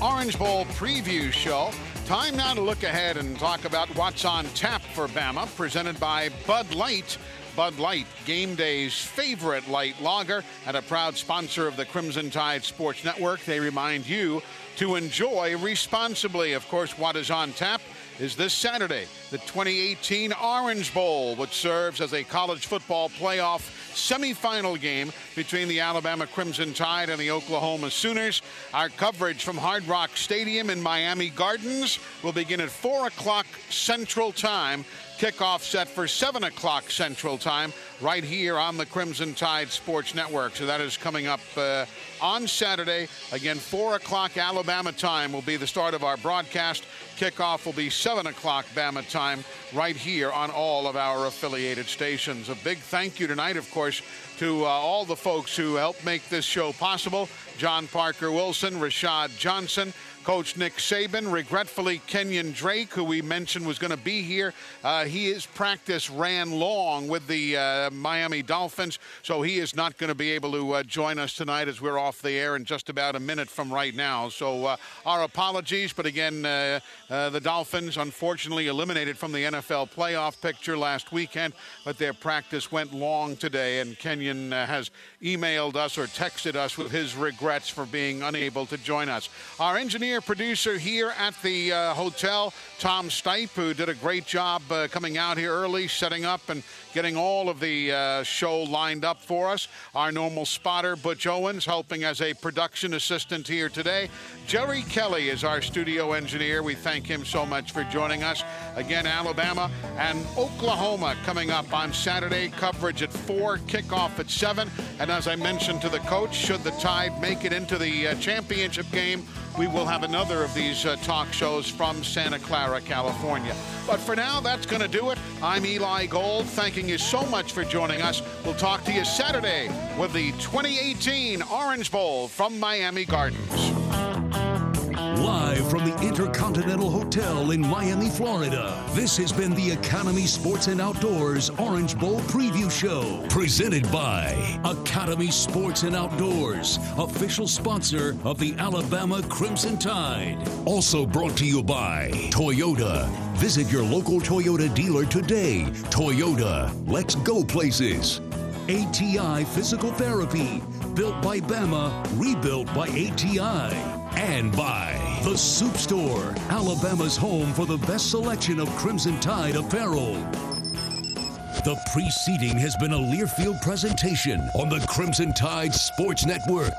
Orange Bowl preview show. Time now to look ahead and talk about what's on tap for Bama, presented by Bud Light. Bud Light, game day's favorite light lager, and a proud sponsor of the Crimson Tide Sports Network. They remind you to enjoy responsibly. Of course, what is on tap is this Saturday, the 2018 Orange Bowl, which serves as a college football playoff semifinal game between the Alabama Crimson Tide and the Oklahoma Sooners. Our coverage from Hard Rock Stadium in Miami Gardens will begin at 4 o'clock Central Time. Kickoff set for 7 o'clock Central Time right here on the Crimson Tide Sports Network. So that is coming up uh, on Saturday. Again, 4 o'clock Alabama time will be the start of our broadcast. Kickoff will be 7 o'clock Bama time right here on all of our affiliated stations. A big thank you tonight, of course, to uh, all the folks who helped make this show possible. John Parker Wilson, Rashad Johnson, Coach Nick Saban, regretfully Kenyan Drake, who we mentioned was going to be here. Uh, he, his practice ran long with the uh, Miami Dolphins, so he is not going to be able to uh, join us tonight as we're off the air in just about a minute from right now. So uh, our apologies, but again, uh, uh, the Dolphins unfortunately eliminated from the NFL playoff picture last weekend, but their practice went long today, and Kenyon has emailed us or texted us with his regrets for being unable to join us. Our engineer producer here at the uh, hotel, Tom Stipe, who did a great job uh, coming out here early, setting up and getting all of the uh, show lined up for us. Our normal spotter, Butch Owens, helping as a production assistant here today. Jerry Kelly is our studio engineer. We thank him so much for joining us. Again, Alabama and Oklahoma coming up on Saturday. Coverage at 4, kickoff at 7. And as I mentioned to the coach, should the Tide make it into the uh, championship game, we will have another of these uh, talk shows from Santa Clara, California. But for now, that's going to do it. I'm Eli Gold, thanking you so much for joining us. We'll talk to you Saturday with the 2018 Orange Bowl from Miami Gardens. Live from the Intercontinental Hotel in Miami, Florida, this has been the Academy Sports and Outdoors Orange Bowl Preview Show, presented by Academy Sports and Outdoors, official sponsor of the Alabama Crimson Tide. Also brought to you by Toyota. Visit your local Toyota dealer today. Toyota, let's go places. ATI Physical Therapy, built by Bama, rebuilt by ATI. And by The Supe Store, Alabama's home for the best selection of Crimson Tide apparel. The preceding has been a Learfield presentation on the Crimson Tide Sports Network.